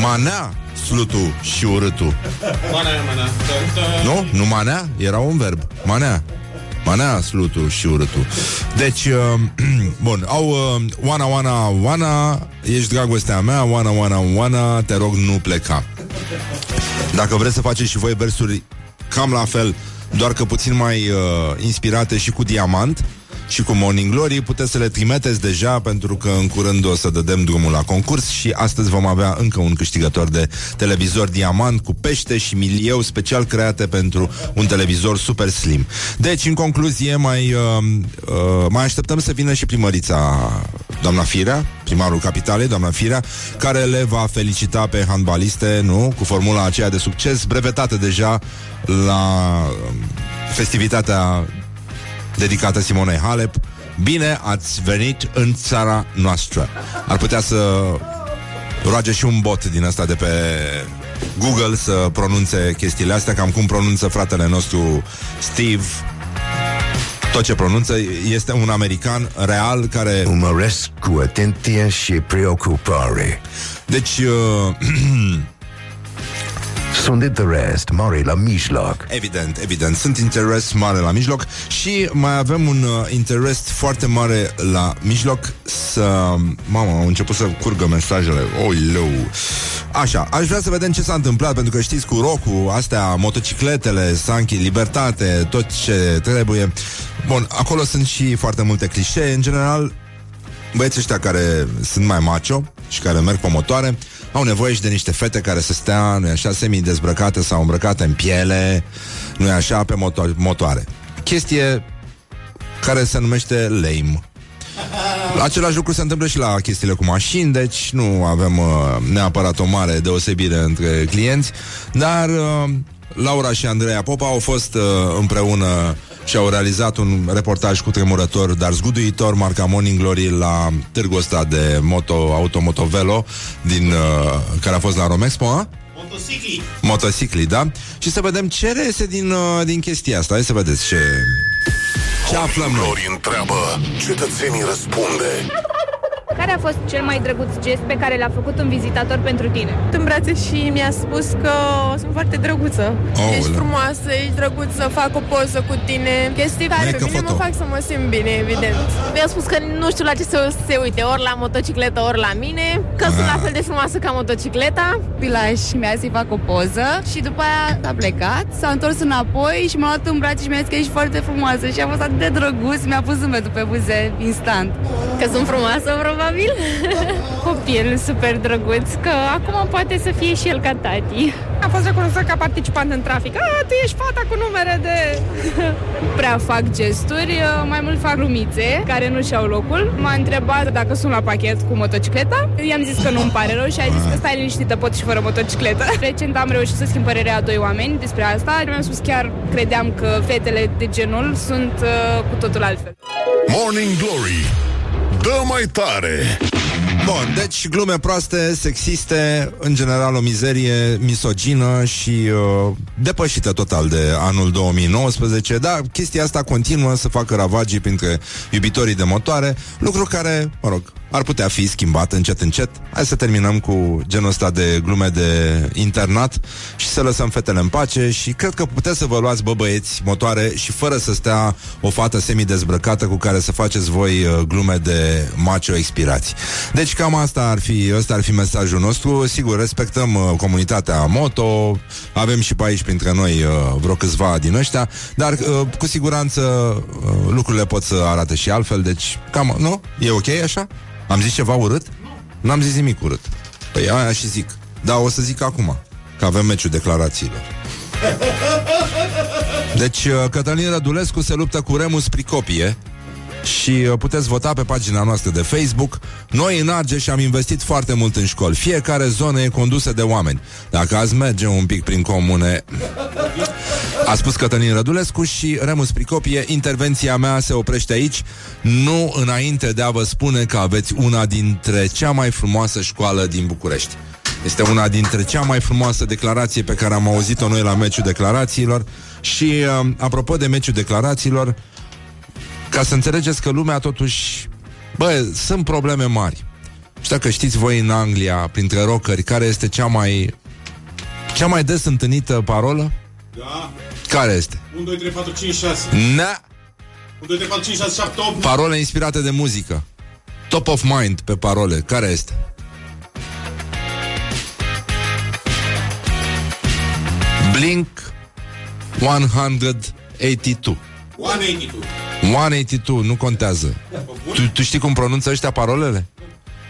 Manea, slutul și urâtul. Nu? Nu manea? Era un verb. Manea. Manea, slutul și urâtul. Deci, uh, bun, au uh, Oana, Oana, Oana, ești dragostea mea, Oana, Oana, Oana, te rog nu pleca. Dacă vreți să faceți și voi versuri cam la fel, doar că puțin mai uh, inspirate și cu diamant și cu Morning Glory, puteți să le trimiteți deja pentru că în curând o să dădem drumul la concurs și astăzi vom avea încă un câștigător de televizor diamant cu pește și milieu special create pentru un televizor super slim. Deci, în concluzie, mai, uh, uh, mai așteptăm să vină și primărița doamna Firea, primarul capitalei, doamna Firea, care le va felicita pe handbaliste, nu? Cu formula aceea de succes, brevetată deja la um, festivitatea dedicată Simonei Halep. Bine ați venit în țara noastră. Ar putea să roage și un bot din ăsta de pe Google să pronunțe chestiile astea, cam cum pronunță fratele nostru Steve. Tot ce pronunță este un american real care...
Urmăresc cu atenție și preocupare.
Deci, uh,
Sunt interes mare la mijloc.
Evident, evident. Sunt interes mare la mijloc și mai avem un uh, interes foarte mare la mijloc să... Mama, au început să curgă mesajele. Oi, leu. Așa, aș vrea să vedem ce s-a întâmplat, pentru că știți, cu rocul, astea, motocicletele, Sanchi, libertate, tot ce trebuie. Bun, acolo sunt și foarte multe clișee. În general, băieții ăștia care sunt mai macho și care merg pe motoare au nevoie și de niște fete care să stea, nu așa, semi-dezbrăcate sau îmbrăcate în piele, nu așa, pe moto- motoare. Chestie care se numește lame. Același lucru se întâmplă și la chestiile cu mașini, deci nu avem uh, neapărat o mare deosebire între clienți, dar uh, Laura și Andreea Popa au fost uh, împreună și au realizat un reportaj cu tremurător, dar zguduitor, marca Morning Glory la târgul ăsta de moto, automotovelo, din, uh, care a fost la Romexpo, a?
Motocicli.
motocicli, da? Și să vedem ce reiese din, uh, din chestia asta. Hai să vedeți ce, ce aflăm noi.
Glory întreabă, cetățenii răspunde.
Care a fost cel mai drăguț gest pe care l-a făcut un vizitator pentru tine?
În brațe și mi-a spus că sunt foarte drăguță.
Aoleu.
Ești frumoasă, ești drăguță, fac o poză cu tine. Chestii care
Make
pe
a
mine mă
photo.
fac să mă simt bine, evident. Mi-a spus că nu știu la ce să se uite, ori la motocicletă, ori la mine, că sunt
Ah.
la fel de frumoasă ca motocicleta.
Pilaș mi-a zis să-i fac o poză și după aia a plecat, s-a întors înapoi și m-a luat în brațe și mi-a zis că ești foarte frumoasă și a fost atât de drăguț, mi-a pus zâmbetul pe buze instant.
Că sunt frumoasă, probabil.
Copil super drăguț, că acum poate să fie și el ca tati.
A fost recunoscut ca participant în trafic. A, tu ești fata cu numere de...
Prea fac gesturi, mai mult fac lumițe care nu și-au locul. M-a întrebat dacă sunt la pachet cu motocicleta. I-am zis că nu-mi pare rău și a zis că stai liniștită, pot și fără motocicletă. Recent am reușit să schimb părerea a doi oameni despre asta. Mi-am spus chiar credeam că fetele de genul sunt uh, cu totul altfel.
Morning Glory Dă mai tare.
Bun, deci glume proaste, sexiste, în general o mizerie misogină și uh, depășită total de anul 2019, dar chestia asta continuă să facă ravagii printre iubitorii de motoare, lucru care, mă rog, ar putea fi schimbat încet încet. Hai să terminăm cu genul ăsta de glume de internat și să lăsăm fetele în pace și cred că puteți să vă luați bă băieți motoare și fără să stea o fată semi-dezbrăcată cu care să faceți voi uh, glume de macho expirați. Deci cam asta ar fi, ăsta ar fi mesajul nostru. Sigur, respectăm uh, comunitatea moto, avem și pe aici printre noi uh, vreo câțiva din ăștia, dar uh, cu siguranță uh, lucrurile pot să arate și altfel, deci cam, nu? E ok așa? Am zis ceva urât? N-am zis nimic urât. Păi aia și zic. Da, o să zic acum, că avem meciul declarațiilor. Deci, uh, Cătălin Rădulescu se luptă cu Remus Pricopie și uh, puteți vota pe pagina noastră de Facebook. Noi în Argeș am investit foarte mult în școli. Fiecare zonă e condusă de oameni. Dacă azi merge un pic prin comune... A spus Cătălin Rădulescu și Remus Pricopie, intervenția mea se oprește aici, nu înainte de a vă spune că aveți una dintre cea mai frumoasă școală din București. Este una dintre cea mai frumoasă declarație pe care am auzit-o noi la meciul declarațiilor și, uh, apropo de meciul declarațiilor, ca să înțelegeți că lumea totuși... Bă, sunt probleme mari. Și dacă știți voi în Anglia, printre rockeri, care este cea mai... Cea mai des întâlnită parolă?
Da.
Care este?
1, 2, 3, 4, 5, 6.
Na,
1, 2, 3, 4, 5, 6, 7, 8.
parole inspirate de muzică. Top of mind pe parole. Care este? Blink 182.
182.
182, nu contează. Tu, tu știi cum pronunță ăștia parolele?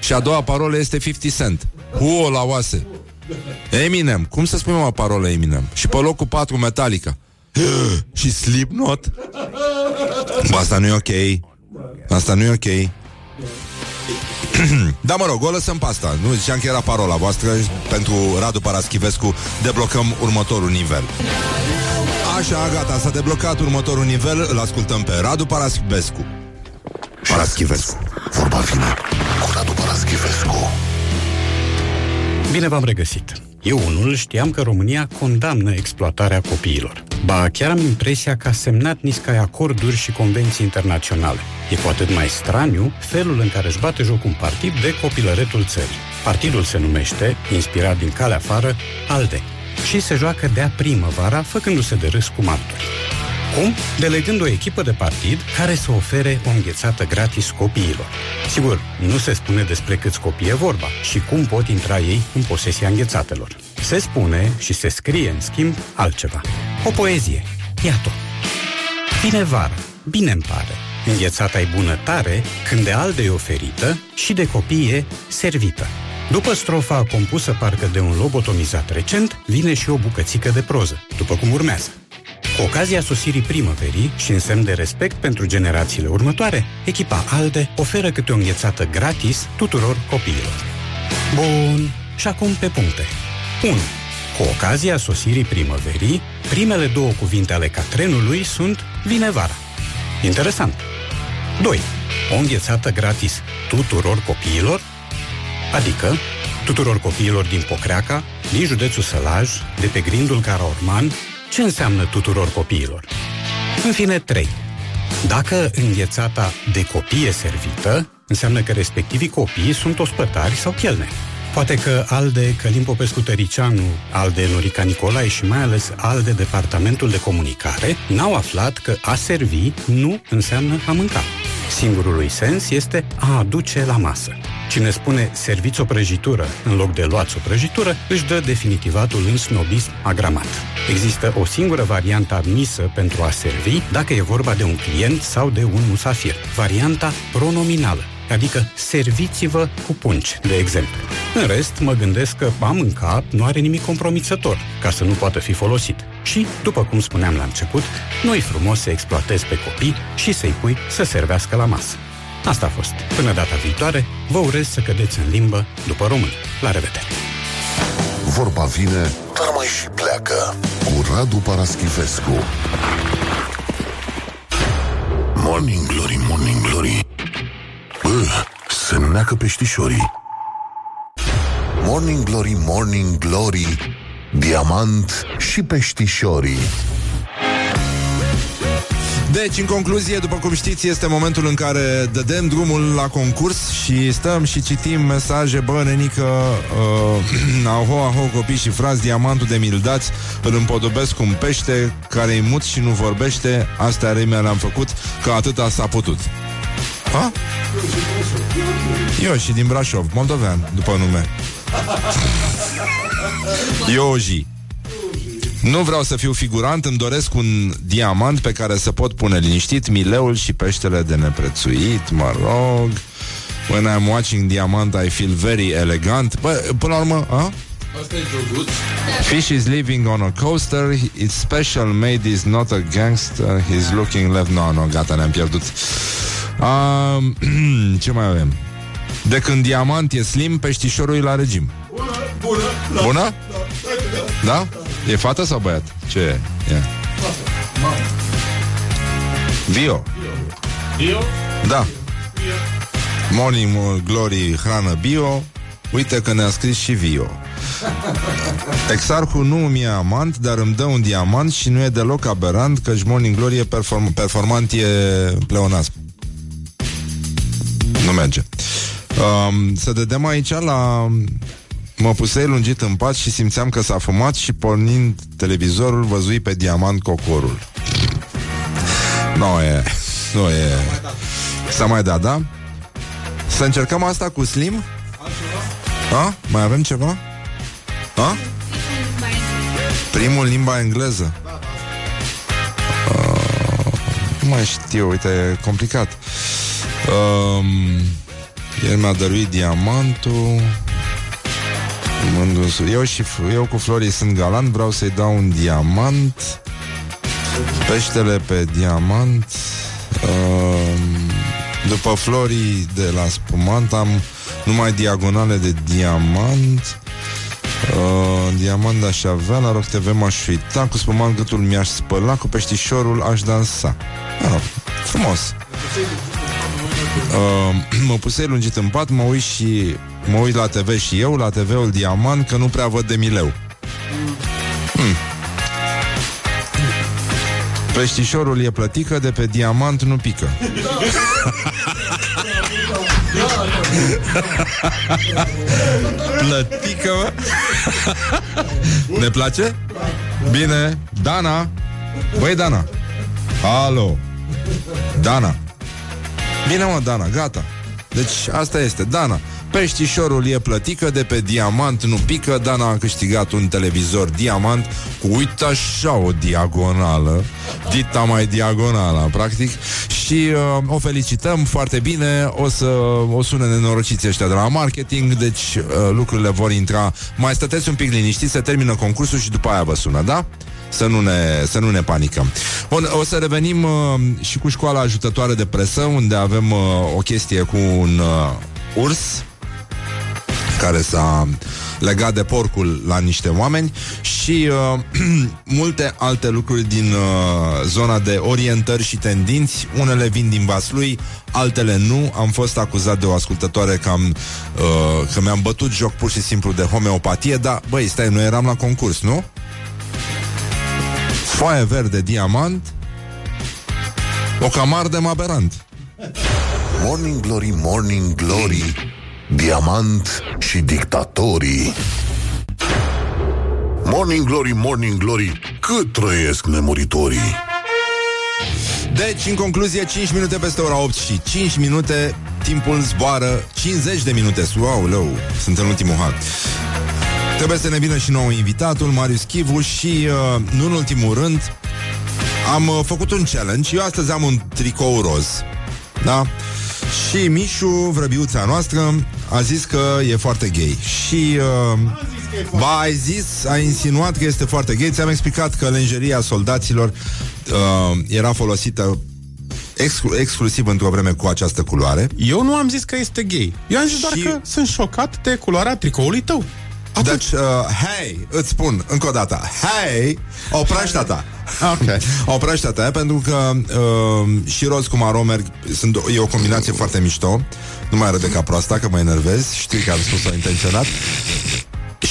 Și a doua parolă este 50 Cent. Huo la oase. Eminem. Cum să spunem o parolă Eminem? Și pe locul 4 Metallica. și Slipknot. Bă, asta nu e ok. Asta nu e ok. da, mă rog, o lăsăm pe asta. Nu ziceam că era parola voastră Pentru Radu Paraschivescu Deblocăm următorul nivel Așa, gata, s-a deblocat următorul nivel Îl ascultăm pe Radu Paraschivescu Paraschivescu
Vorba vine cu Radu Paraschivescu
Bine v-am regăsit. Eu unul știam că România condamnă exploatarea copiilor. Ba, chiar am impresia că a semnat niscai acorduri și convenții internaționale. E cu atât mai straniu felul în care își bate joc un partid de copilăretul țării. Partidul se numește, inspirat din calea afară, ALDE și se joacă de-a primăvara, făcându-se de râs cu martori. Cum? Delegând o echipă de partid care să ofere o înghețată gratis copiilor. Sigur, nu se spune despre câți copii e vorba și cum pot intra ei în posesia înghețatelor. Se spune și se scrie, în schimb, altceva. O poezie. Iată. Vine vara. Bine-mi pare. Înghețata e bună tare când de alde e oferită și de copii e servită. După strofa compusă parcă de un lobotomizat recent, vine și o bucățică de proză, după cum urmează. Cu ocazia sosirii primăverii și în semn de respect pentru generațiile următoare, echipa ALDE oferă câte o înghețată gratis tuturor copiilor. Bun, și acum pe puncte. 1. Cu ocazia sosirii primăverii, primele două cuvinte ale catrenului sunt vine vara. Interesant. 2. O înghețată gratis tuturor copiilor, adică tuturor copiilor din Pocreaca, din județul Sălaj, de pe grindul Caraorman, ce înseamnă tuturor copiilor? În fine, 3. Dacă înghețata de copii e servită, înseamnă că respectivii copii sunt ospătari sau chelneri. Poate că al de Călim Popescu Tăricianu, al de Norica Nicolae și mai ales al de Departamentul de Comunicare n-au aflat că a servi nu înseamnă a mânca. Singurul lui sens este a aduce la masă. Cine spune serviți o prăjitură în loc de luați o prăjitură, își dă definitivatul în snobism agramat. Există o singură variantă admisă pentru a servi dacă e vorba de un client sau de un musafir. Varianta pronominală, adică serviți-vă cu punci, de exemplu. În rest, mă gândesc că a mânca nu are nimic compromițător, ca să nu poată fi folosit. Și, după cum spuneam la început, nu-i frumos să exploatezi pe copii și să-i pui să servească la masă. Asta a fost. Până data viitoare, vă urez să cădeți în limbă după român. La revedere!
Vorba vine, dar mai și pleacă. Cu Radu Paraschivescu. Morning Glory, Morning Glory. Bă, se neacă peștișorii. Morning Glory, Morning Glory. Diamant și peștișorii.
Deci, în concluzie, după cum știți, este momentul în care dădem drumul la concurs și stăm și citim mesaje, bă, nenică, uh, aho, aho, copii și frați, diamantul de mildați, îl împodobesc cu un pește care e mut și nu vorbește, astea remea le-am făcut, că atâta s-a putut. Ha? Eu și din Brașov, moldovean, după nume. Ioji. Nu vreau să fiu figurant, îmi doresc un diamant pe care să pot pune liniștit mileul și peștele de neprețuit, mă rog. When I'm watching diamant, I feel very elegant. Bă, până la urmă, a?
Asta e jogut.
Fish is living on a coaster It's special made is not a gangster He's looking left No, no, gata, ne-am pierdut um, Ce mai avem? De când diamant e slim Peștișorul e la regim
Bună, bună.
Bună? Da? E fată sau băiat? Ce e? e. Vio
Bio?
Da Morning Glory Hrană Bio Uite că ne-a scris și Vio Exarhul nu mi-e amant, dar îmi dă un diamant și nu e deloc aberant că Morning Glory e perform- performant, e pleonasm. Nu merge. Um, să dădem aici la... Mă pusei lungit în pat și simțeam că s-a fumat și pornind televizorul văzui pe diamant cocorul. Nu e... Nu e... S-a mai dat, da? Să încercăm asta cu Slim? A? Mai avem ceva? A? Primul în limba engleză. Uh, nu mai știu, uite, e complicat. Um, el mi-a dăruit diamantul. Mândusul. Eu și eu cu Florii sunt galant, vreau să-i dau un diamant. Peștele pe diamant. Um, după florii de la spumant am numai diagonale de diamant. Uh, diamant aș avea, la Rock TV m-aș uita, cu spumant gâtul mi-aș spăla, cu peștișorul aș dansa. Ah, frumos. Uh, mă pusei lungit în pat, mă uit și mă uit la TV și eu, la TV-ul Diamant, că nu prea văd de mileu. Hmm. Peștișorul e plătică, de pe diamant nu pică. Plătică, mă? Ne place? Bine, Dana Băi, Dana Alo Dana Bine, mă, Dana, gata. Deci asta este, Dana Peștișorul e plătică, de pe diamant nu pică. Dana a câștigat un televizor diamant Cu uite așa o diagonală. Dita mai diagonală, practic. Și uh, o felicităm foarte bine. O să o sună nenorociți ăștia de la marketing. Deci uh, lucrurile vor intra. Mai stăteți un pic liniștiți, se termină concursul Și după aia vă sună, da? Să nu ne, să nu ne panicăm. Bun, o să revenim uh, și cu școala ajutătoare de presă, unde avem uh, o chestie cu un uh, urs care s-a legat de porcul la niște oameni și uh, multe alte lucruri din uh, zona de orientări și tendinți. Unele vin din Vaslui, altele nu. Am fost acuzat de o ascultătoare că, am, uh, că mi-am bătut joc pur și simplu de homeopatie, dar, băi, stai, noi eram la concurs, nu? Foaie verde, diamant, o camar de maberant.
Morning Glory, Morning Glory Diamant și dictatorii Morning Glory, Morning Glory Cât trăiesc nemuritorii
Deci, în concluzie, 5 minute peste ora 8 și 5 minute, timpul zboară 50 de minute. Wow, leu, sunt în ultimul hat. Trebuie să ne vină și nou invitatul, Marius Chivu și, uh, nu în ultimul rând, am uh, făcut un challenge. Eu astăzi am un tricou roz. Da? Și Mișu, vrăbiuța noastră, a zis că e foarte gay. Și uh, ba, ai zis, a insinuat că este foarte gay. Ți-am explicat că lenjeria soldaților uh, era folosită exclu- exclusiv într-o vreme cu această culoare.
Eu nu am zis că este gay. Eu am zis doar
Și-
că sunt șocat de culoarea tricoului tău.
Deci, uh, hei, îți spun încă o dată, hei, oprește ta.
Ok.
Oprește ta, pentru că uh, și roz cu maro merg, sunt, e o combinație foarte mișto. Nu mai râde ca proasta, că mă enervez. Știi că am spus-o intenționat.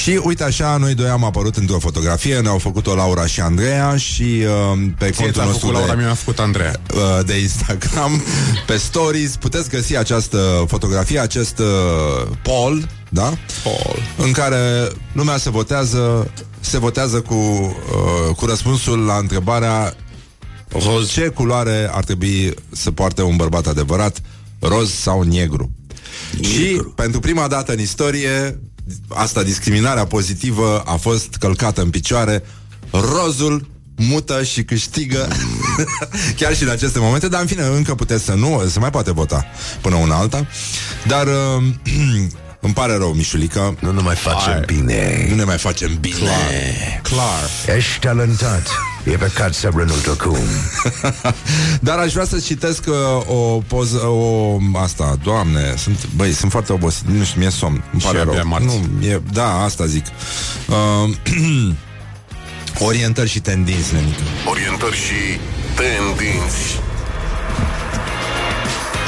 Și uite așa, noi doi am apărut într-o fotografie, ne-au făcut-o Laura și Andreea și uh, pe
Ție
contul
ți-a
nostru
făcut Laura,
de,
mie mi-a făcut Andreea.
uh, de Instagram, pe stories, puteți găsi această fotografie, acest uh, poll, da?
Paul.
în care lumea se votează se votează cu, uh, cu răspunsul la întrebarea roz. ce culoare ar trebui să poarte un bărbat adevărat, roz sau negru. Și pentru prima dată în istorie, asta discriminarea pozitivă a fost călcată în picioare, rozul mută și câștigă chiar și în aceste momente, dar în fine, încă puteți să nu, se mai poate vota până una alta, dar uh, îmi pare rău, Mișulică,
Nu ne mai facem
Hai.
bine
nu ne mai facem bine.
Clar.
Ești talentat E păcat să renunți acum
Dar aș vrea să citesc uh, o poză, o, asta, doamne, sunt, băi, sunt foarte obosit, nu știu, mi-e somn, îmi
Și
pare
abia
rău.
marți.
Nu, e, da, asta zic. Uh, orientări și tendinți, nenică.
Orientări și tendinți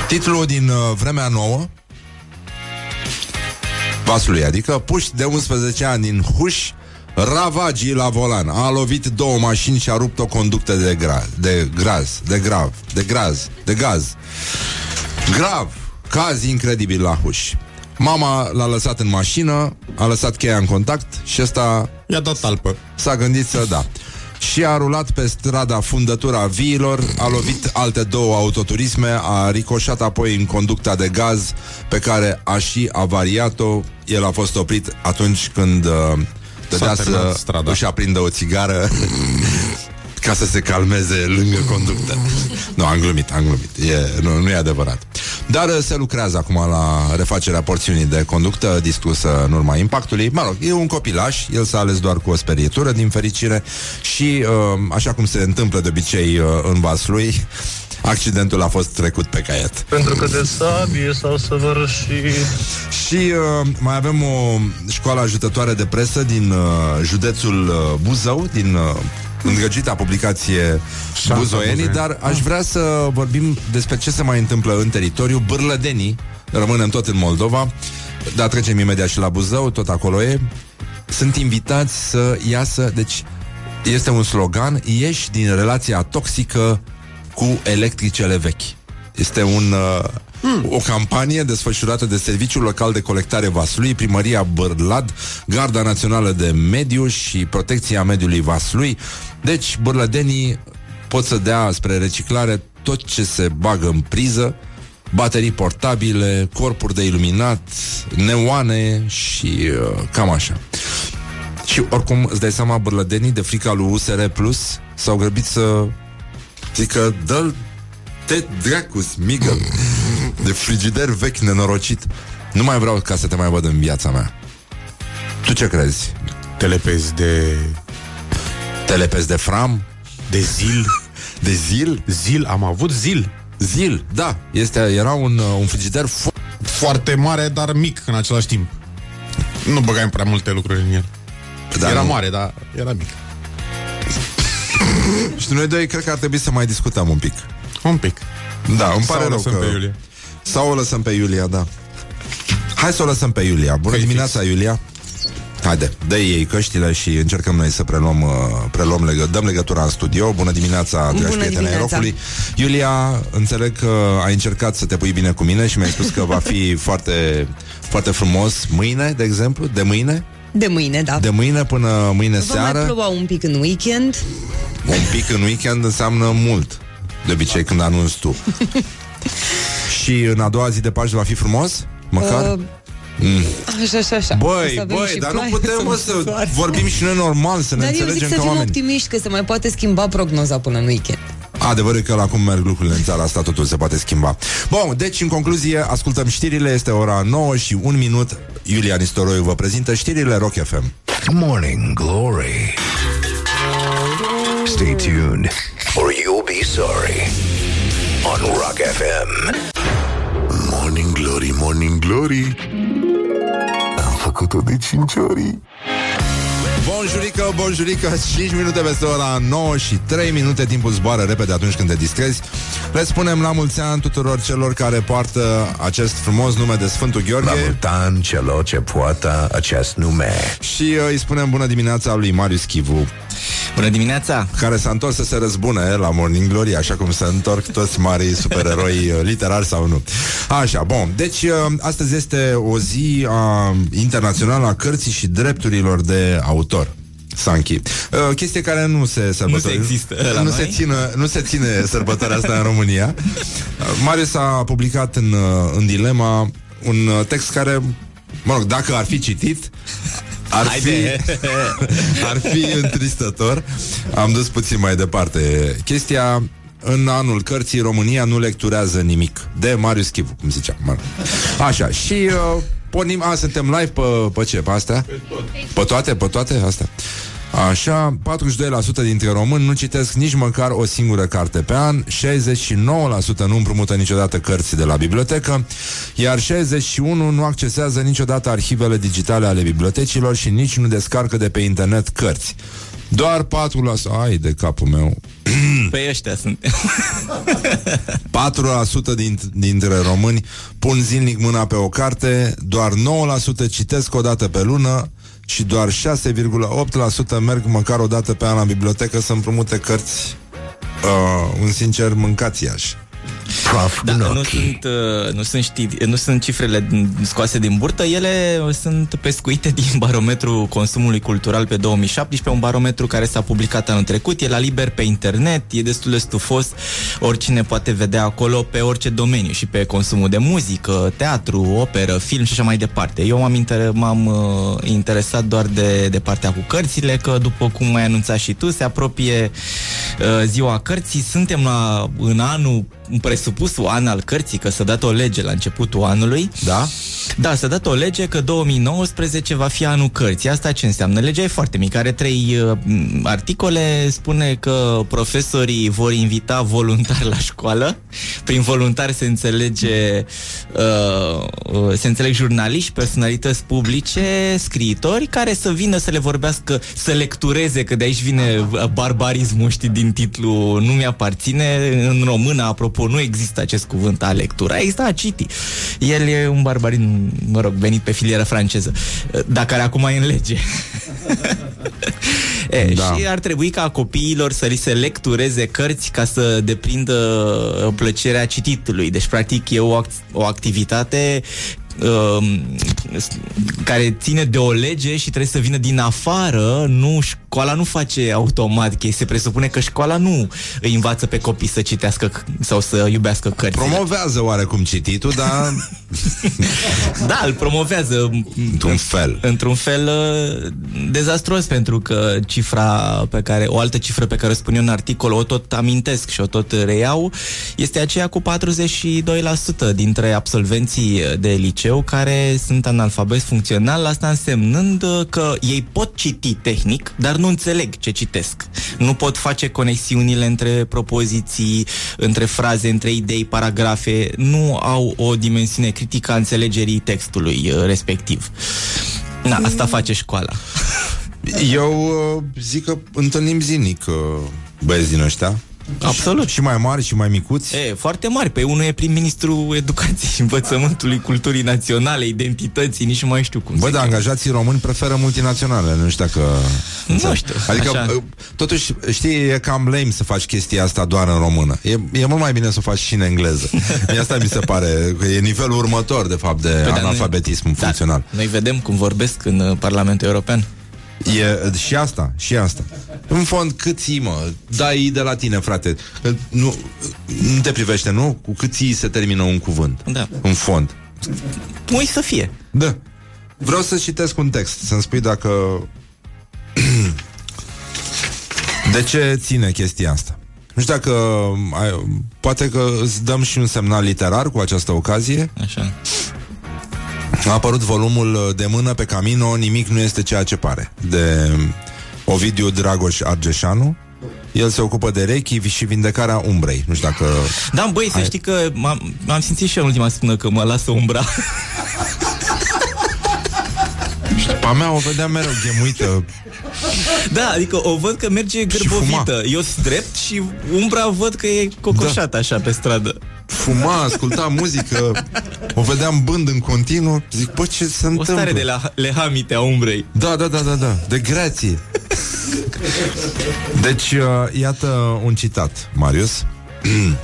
Titlul din uh, Vremea Nouă, Vasului, adică puși de 11 ani din Huș, ravagii la volan. A lovit două mașini și a rupt o conductă de, gra- de graz, de grav, de graz, de gaz. Grav, caz incredibil la Huș. Mama l-a lăsat în mașină, a lăsat cheia în contact și ăsta
I-a dat talpă.
S-a gândit să da. Și a rulat pe strada fundătura viilor, a lovit alte două autoturisme, a ricoșat apoi în conducta de gaz pe care a și avariat-o. El a fost oprit atunci când uh, dădea
S-a terminat
să
strada.
își aprindă o țigară ca să se calmeze lângă conductă. nu, am glumit, am glumit. E, nu, nu e adevărat. Dar uh, se lucrează acum la refacerea porțiunii de conductă distrusă în urma impactului. Mă rog, e un copilaș, el s-a ales doar cu o sperietură, din fericire, și uh, așa cum se întâmplă de obicei uh, în Vaslui, accidentul a fost trecut pe caiet.
Pentru că de sabie s-au săvârșit
Și uh, mai avem o școală ajutătoare de presă din uh, județul uh, Buzău, din uh, îndrăgita publicație
Șansa
Buzoienii,
Buzoieni.
dar aș vrea să vorbim despre ce se mai întâmplă în teritoriu. Bârlădenii, rămânem tot în Moldova, dar trecem imediat și la Buzău, tot acolo e. Sunt invitați să iasă, deci este un slogan, ieși din relația toxică cu electricele vechi. Este un, uh, o campanie desfășurată de Serviciul Local de Colectare Vaslui, Primăria Bârlad, Garda Națională de Mediu și Protecția Mediului Vaslui. Deci, bârlădenii pot să dea spre reciclare tot ce se bagă în priză, baterii portabile, corpuri de iluminat, neoane și uh, cam așa. Și oricum, îți dai seama, bârlădenii de frica lui USR Plus s-au grăbit să zică, dă te dracu, smigă de frigider vechi nenorocit. Nu mai vreau ca să te mai văd în viața mea. Tu ce crezi?
Te lepezi de...
Te lepezi de fram?
De zil.
De zil?
Zil, am avut zil.
Zil, da. Este, era un, uh, un frigider fo-
Foarte mare, dar mic în același timp. Nu băgai prea multe lucruri în el.
Da,
era
nu.
mare, dar era mic.
Și noi doi cred că ar trebui să mai discutăm un pic.
Un pic.
Da, îmi
Sau
pare
o
rău
lăsăm
că...
pe Iulia.
Sau o lăsăm pe Iulia, da. Hai să o lăsăm pe Iulia. Bună dimineața, Iulia. Haide, dă ei căștile și încercăm noi să preluăm, uh, preluăm legă, dăm legătura în studio. Bună dimineața, dragi
Bună
prieteni ai
dimineața.
rocului. Iulia, înțeleg că ai încercat să te pui bine cu mine și mi-ai spus că va fi foarte, foarte frumos mâine, de exemplu, de mâine,
De mâine, da.
de mâine până mâine
Va mai
seară.
ploua un pic în weekend.
Un pic în weekend înseamnă mult. De obicei când anunți tu. și în a doua zi de Paște va fi frumos? Măcar?
Uh,
Mm.
Așa, așa, așa. O
Băi,
să avem
băi,
și
dar nu
ploaie,
putem, mă,
să
să
soare.
vorbim și noi normal, să ne
Dar eu zic
înțelegem
să
ca
fim
oameni.
optimiști, că se mai poate schimba prognoza până în weekend.
Adevărul e că la cum merg lucrurile în țara asta totul se poate schimba. Bun, deci în concluzie ascultăm știrile, este ora 9 și 1 minut. Iulia Nistoroiu vă prezintă știrile Rock FM.
Morning Glory. Stay tuned or you'll be sorry on Rock FM.
Morning Glory, Morning Glory Am făcut-o de 5 ori
Bonjurică, bonjurică 5 minute peste ora 9 și 3 minute Timpul zboară repede atunci când te distrezi Le spunem la mulți ani tuturor celor care poartă acest frumos nume de Sfântul Gheorghe.
La mult an celor ce poartă acest nume.
Și uh, îi spunem bună dimineața lui Marius Chivu.
Bună dimineața!
Care s-a întors să se răzbune la Morning Glory Așa cum se întorc toți marii supereroi uh, literari sau nu. Așa, bun, deci uh, astăzi este o zi uh, internațională a cărții și drepturilor de autor Sanchi. Uh, chestie care nu se sărbătorește.
Nu se există la
nu
noi?
se, țină, nu se ține sărbătoarea asta în România. Uh, Marius a publicat în, uh, în Dilema un uh, text care, mă rog, dacă ar fi citit, ar fi,
Haide!
ar fi întristător. Am dus puțin mai departe chestia. În anul cărții România nu lecturează nimic. De Marius Chivu, cum zicea. Mă rog. Așa, și uh, pornim... A, suntem live pe, pe ce? Pe astea? Pe toate? Pe toate? Astea. Așa, 42% dintre români nu citesc nici măcar o singură carte pe an, 69% nu împrumută niciodată cărți de la bibliotecă, iar 61% nu accesează niciodată arhivele digitale ale bibliotecilor și nici nu descarcă de pe internet cărți. Doar 4%, ai de capul meu,
Pe ăștia sunt.
4% din, dintre români pun zilnic mâna pe o carte, doar 9% citesc o dată pe lună și doar 6,8% merg măcar o dată pe an la bibliotecă să împrumute cărți. Uh, un sincer mâncați iași.
Prof
Da, nu sunt, uh, nu, sunt știri, nu sunt cifrele din- scoase din burtă, ele sunt pescuite din barometrul consumului cultural pe 2017, un barometru care s-a publicat anul trecut, e la liber pe internet, e destul de stufos, oricine poate vedea acolo pe orice domeniu și pe consumul de muzică, teatru, operă, film și așa mai departe. Eu m-am, inter- m-am uh, interesat doar de, de partea cu cărțile, că după cum ai anunțat și tu, se apropie uh, ziua cărții, suntem la, în anul în presupusul an al cărții, că s-a dat o lege la începutul anului.
Da?
Da, s-a dat o lege că 2019 va fi anul cărții. Asta ce înseamnă? Legea e foarte mică, are trei uh, m, articole, spune că profesorii vor invita voluntari la școală. Prin voluntari se înțelege uh, uh, se înțeleg jurnaliști, personalități publice, scriitori care să vină să le vorbească, să lectureze, că de aici vine uh, barbarismul, știi, din titlu Nu mi-aparține. În română, apropo, nu există acest cuvânt a lectura, există a citi. El e un barbarism, mă rog, venit pe filieră franceză, dar care acum e în lege. E, da. Și ar trebui ca copiilor să li se lectureze cărți ca să deprindă plăcerea cititului. Deci, practic, e o, ac- o activitate um, care ține de o lege și trebuie să vină din afară, nu școala nu face automat chestii. Se presupune că școala nu îi învață pe copii să citească c- sau să iubească cărțile.
Promovează oarecum cititul, dar
Da, îl promovează
într-un fel.
Într-un fel uh, dezastruos pentru că cifra pe care o altă cifră pe care o spun eu în articol o tot amintesc și o tot reiau este aceea cu 42% dintre absolvenții de liceu care sunt analfabeti funcțional, asta însemnând uh, că ei pot citi tehnic, dar nu înțeleg ce citesc. Nu pot face conexiunile între propoziții, între fraze, între idei, paragrafe, nu au o dimensiune critică a înțelegerii textului uh, respectiv. Da, asta face școala.
Eu uh, zic că întâlnim zilnic uh, băieți din ăștia.
Absolut.
Și mai mari și mai micuți.
E, foarte mari. Pe unul e prim-ministru educației, învățământului, culturii naționale, identității, nici nu mai știu cum.
Bă,
să
dar
cheamă.
angajații români preferă multinaționale, nu știu dacă...
Nu știu,
Adică,
așa.
uh, totuși, știi, e cam lame să faci chestia asta doar în română. E, e mult mai bine să o faci și în engleză. Mie asta mi se pare că e nivelul următor, de fapt, de
Păi, dar
analfabetism funcțional.
Noi vedem cum vorbesc în uh, Parlamentul European.
E și asta, și asta. În fond, cât ții, mă? Dai de la tine, frate. Că Nu, nu te privește, nu? Cu cât ții se termină un cuvânt.
Da.
În fond.
Ui să fie.
Da. Vreau să citesc un text, să-mi spui dacă... de ce ține chestia asta? Nu știu dacă... Ai, poate că îți dăm și un semnal literar cu această ocazie.
Așa.
A apărut volumul de mână pe Camino, nimic nu este ceea ce pare, de Ovidiu Dragoș Argeșanu. El se ocupă de rechi și vindecarea umbrei. Nu știu dacă...
Da, băi, să
Ai-
știi că m-am, m-am simțit și eu în ultima săptămână că mă lasă umbra.
Pa mea o vedeam mereu ghemuită.
Da, adică o văd că merge gârbovită. Eu sunt drept și umbra văd că e cocoșată
Da.
așa pe stradă.
Fuma, asculta muzică, o vedeam bând în continuu. Zic, bă, ce se
O
întâmplă?
stare de la lehamite a umbrei.
Da, da, da, da, da, de grație. Deci, uh, iată un citat, Marius.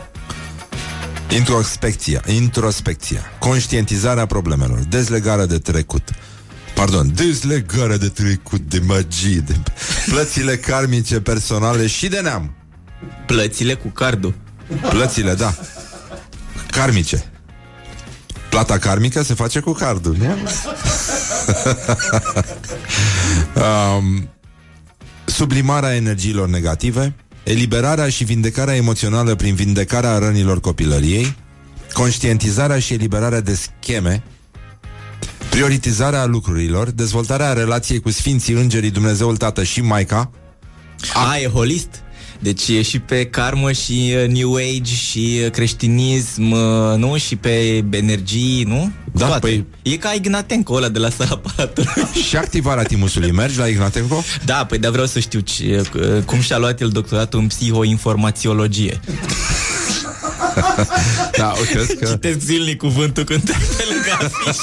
Introspecția, introspecția, conștientizarea problemelor, dezlegarea de trecut. Pardon, dezlegarea de trecut, de magie, de plățile karmice personale și de neam.
Plățile cu cardul.
Plățile, da. Karmice. Plata karmică se face cu cardul, nu? um, sublimarea energiilor negative, eliberarea și vindecarea emoțională prin vindecarea rănilor copilăriei, conștientizarea și eliberarea de scheme, prioritizarea lucrurilor, dezvoltarea relației cu Sfinții Îngerii, Dumnezeul Tată și Maica,
A, e holist? Deci e și pe karmă și uh, New Age și uh, creștinism, uh, nu? Și pe energii, nu?
Da,
Toate.
păi-
E ca Ignatenco ăla de la sala palatului.
și activarea timusului. Mergi la Ignatenco?
Da, păi dar vreau să știu ce, uh, cum și-a luat el doctoratul în psihoinformațiologie.
da, o crezi că...
Citesc zilnic cuvântul când trec pe lângă afiș.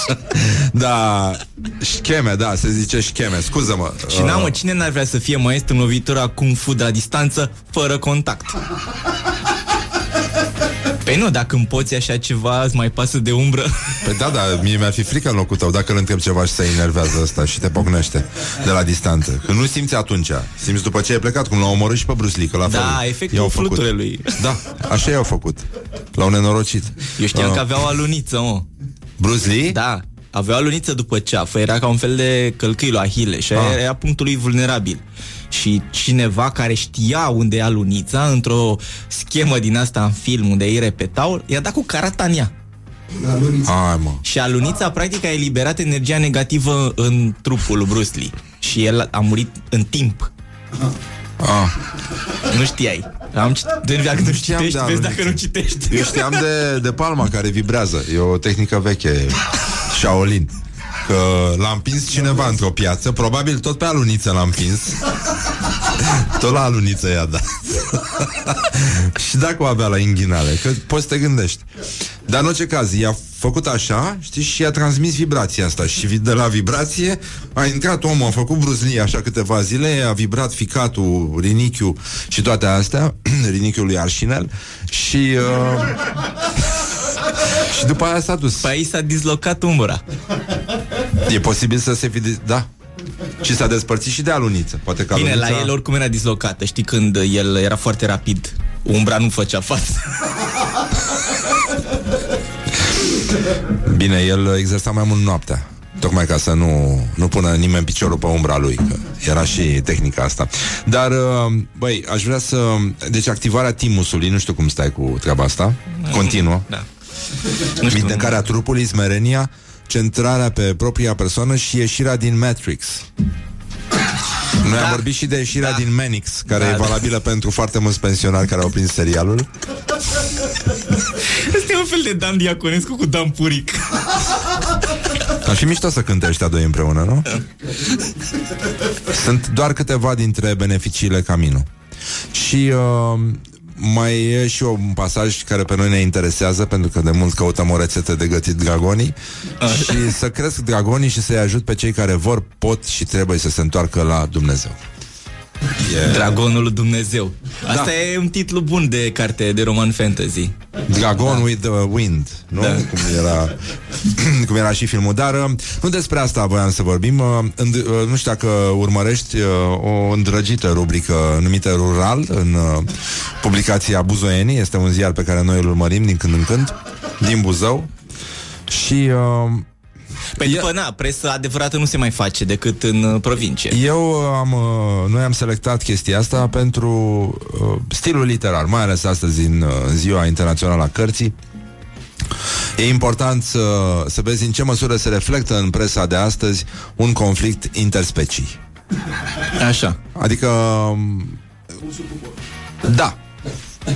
Da, scheme, da, se zice scheme, scuză-mă.
Și n-am, mă, cine n-ar vrea să fie maestru în lovitura Kung Fu de la distanță, fără contact? Păi nu, dacă îmi poți așa ceva, îți mai pasă de umbră.
Păi da, da, mie mi-ar fi frică în locul tău dacă îl întreb ceva și se enervează ăsta și te pocnește de la distanță. Că nu simți atunci, simți după ce ai plecat, cum l-a omorât și pe Bruce Lee, că la fel.
Da, efectul
i-au făcut.
fluturelui.
Da, așa i-au făcut. L-au nenorocit.
Eu știam
Uh,
că avea o aluniță, mă.
Bruce Lee?
Da, avea o aluniță după ceafă, era ca un fel de călcâi la Achille și
Ah.
era punctul lui vulnerabil. Și cineva care știa unde e alunița, într-o schemă din asta în film unde ei repetau, i-a dat cu caratania.
Hai, mă.
Și alunița practic a eliberat energia negativă în trupul lui Bruce Lee. Și el a murit în timp.
Ah.
Nu știai. Am citit, dacă nu
știam
citești,
de
vezi
aluniță.
dacă nu citești.
Eu știam de, de palma care vibrează. E o tehnică veche, Shaolin. Că l-a împins cineva într-o piață, probabil tot pe aluniță l-a împins. Tot la aluniță i-a dat. și dacă o avea la inghinale, că poți să te gândești. Dar în orice caz, i-a făcut așa, știi, și i-a transmis vibrația asta. Și vi- de la vibrație a intrat omul, a făcut bruzlie așa câteva zile, a vibrat ficatul, rinichiul și toate astea, rinichiul lui Arșinel, și... Uh, și după aia s-a dus.
Pe aici s-a dislocat umbra.
E posibil să se fi... de- Da. Și s-a despărțit și de aluniță. Poate că
Bine,
alunița...
la el oricum era dislocată. Știi când el era foarte rapid. Umbra nu făcea față.
Bine, el exersa mai mult noaptea. Tocmai ca să nu, nu pună nimeni piciorul pe umbra lui că Era și tehnica asta Dar, uh, băi, aș vrea să Deci activarea timusului, nu știu cum stai cu treaba asta Continuă
Da.
Vindecarea trupului, smerenia Centrarea pe propria persoană Și ieșirea din Matrix Noi am vorbit și de ieșirea din Manix Care
Da,
e
da.
valabilă pentru foarte mulți pensionari Care au prins serialul
Este un fel de Dan Diaconescu cu Dan Puric.
Ar fi mișto să cânte ăștia doi împreună, nu? Sunt doar câteva dintre beneficiile Camino. Și uh, mai e și un pasaj care pe noi ne interesează Pentru că de mult căutăm o rețetă de gătit dragonii. Și să cresc dragonii și să-i ajut pe cei care vor, pot și trebuie să se întoarcă la Dumnezeu
Yeah. Dragonul lui Dumnezeu. Asta
Da.
e un titlu bun de carte de roman fantasy.
Dragon da. with the Wind, nu?
Da.
Cum, era, cum era și filmul. Dar uh, nu despre asta voiam să vorbim. Uh, Înd, uh, nu știu dacă urmărești uh, o îndrăgită rubrică numită Rural în uh, publicația Buzoienii. Este un ziar pe care noi îl urmărim din când în când, din Buzău. Și uh,
Pentru că, na, presă adevărată nu se mai face decât în uh, provincie.
Eu uh, am, uh, noi am selectat chestia asta pentru uh, stilul literar, mai ales astăzi în uh, Ziua Internațională a Cărții. E important să, să vezi în ce măsură se reflectă în presa de astăzi un conflict interspecii.
Așa.
Adică... um, Da.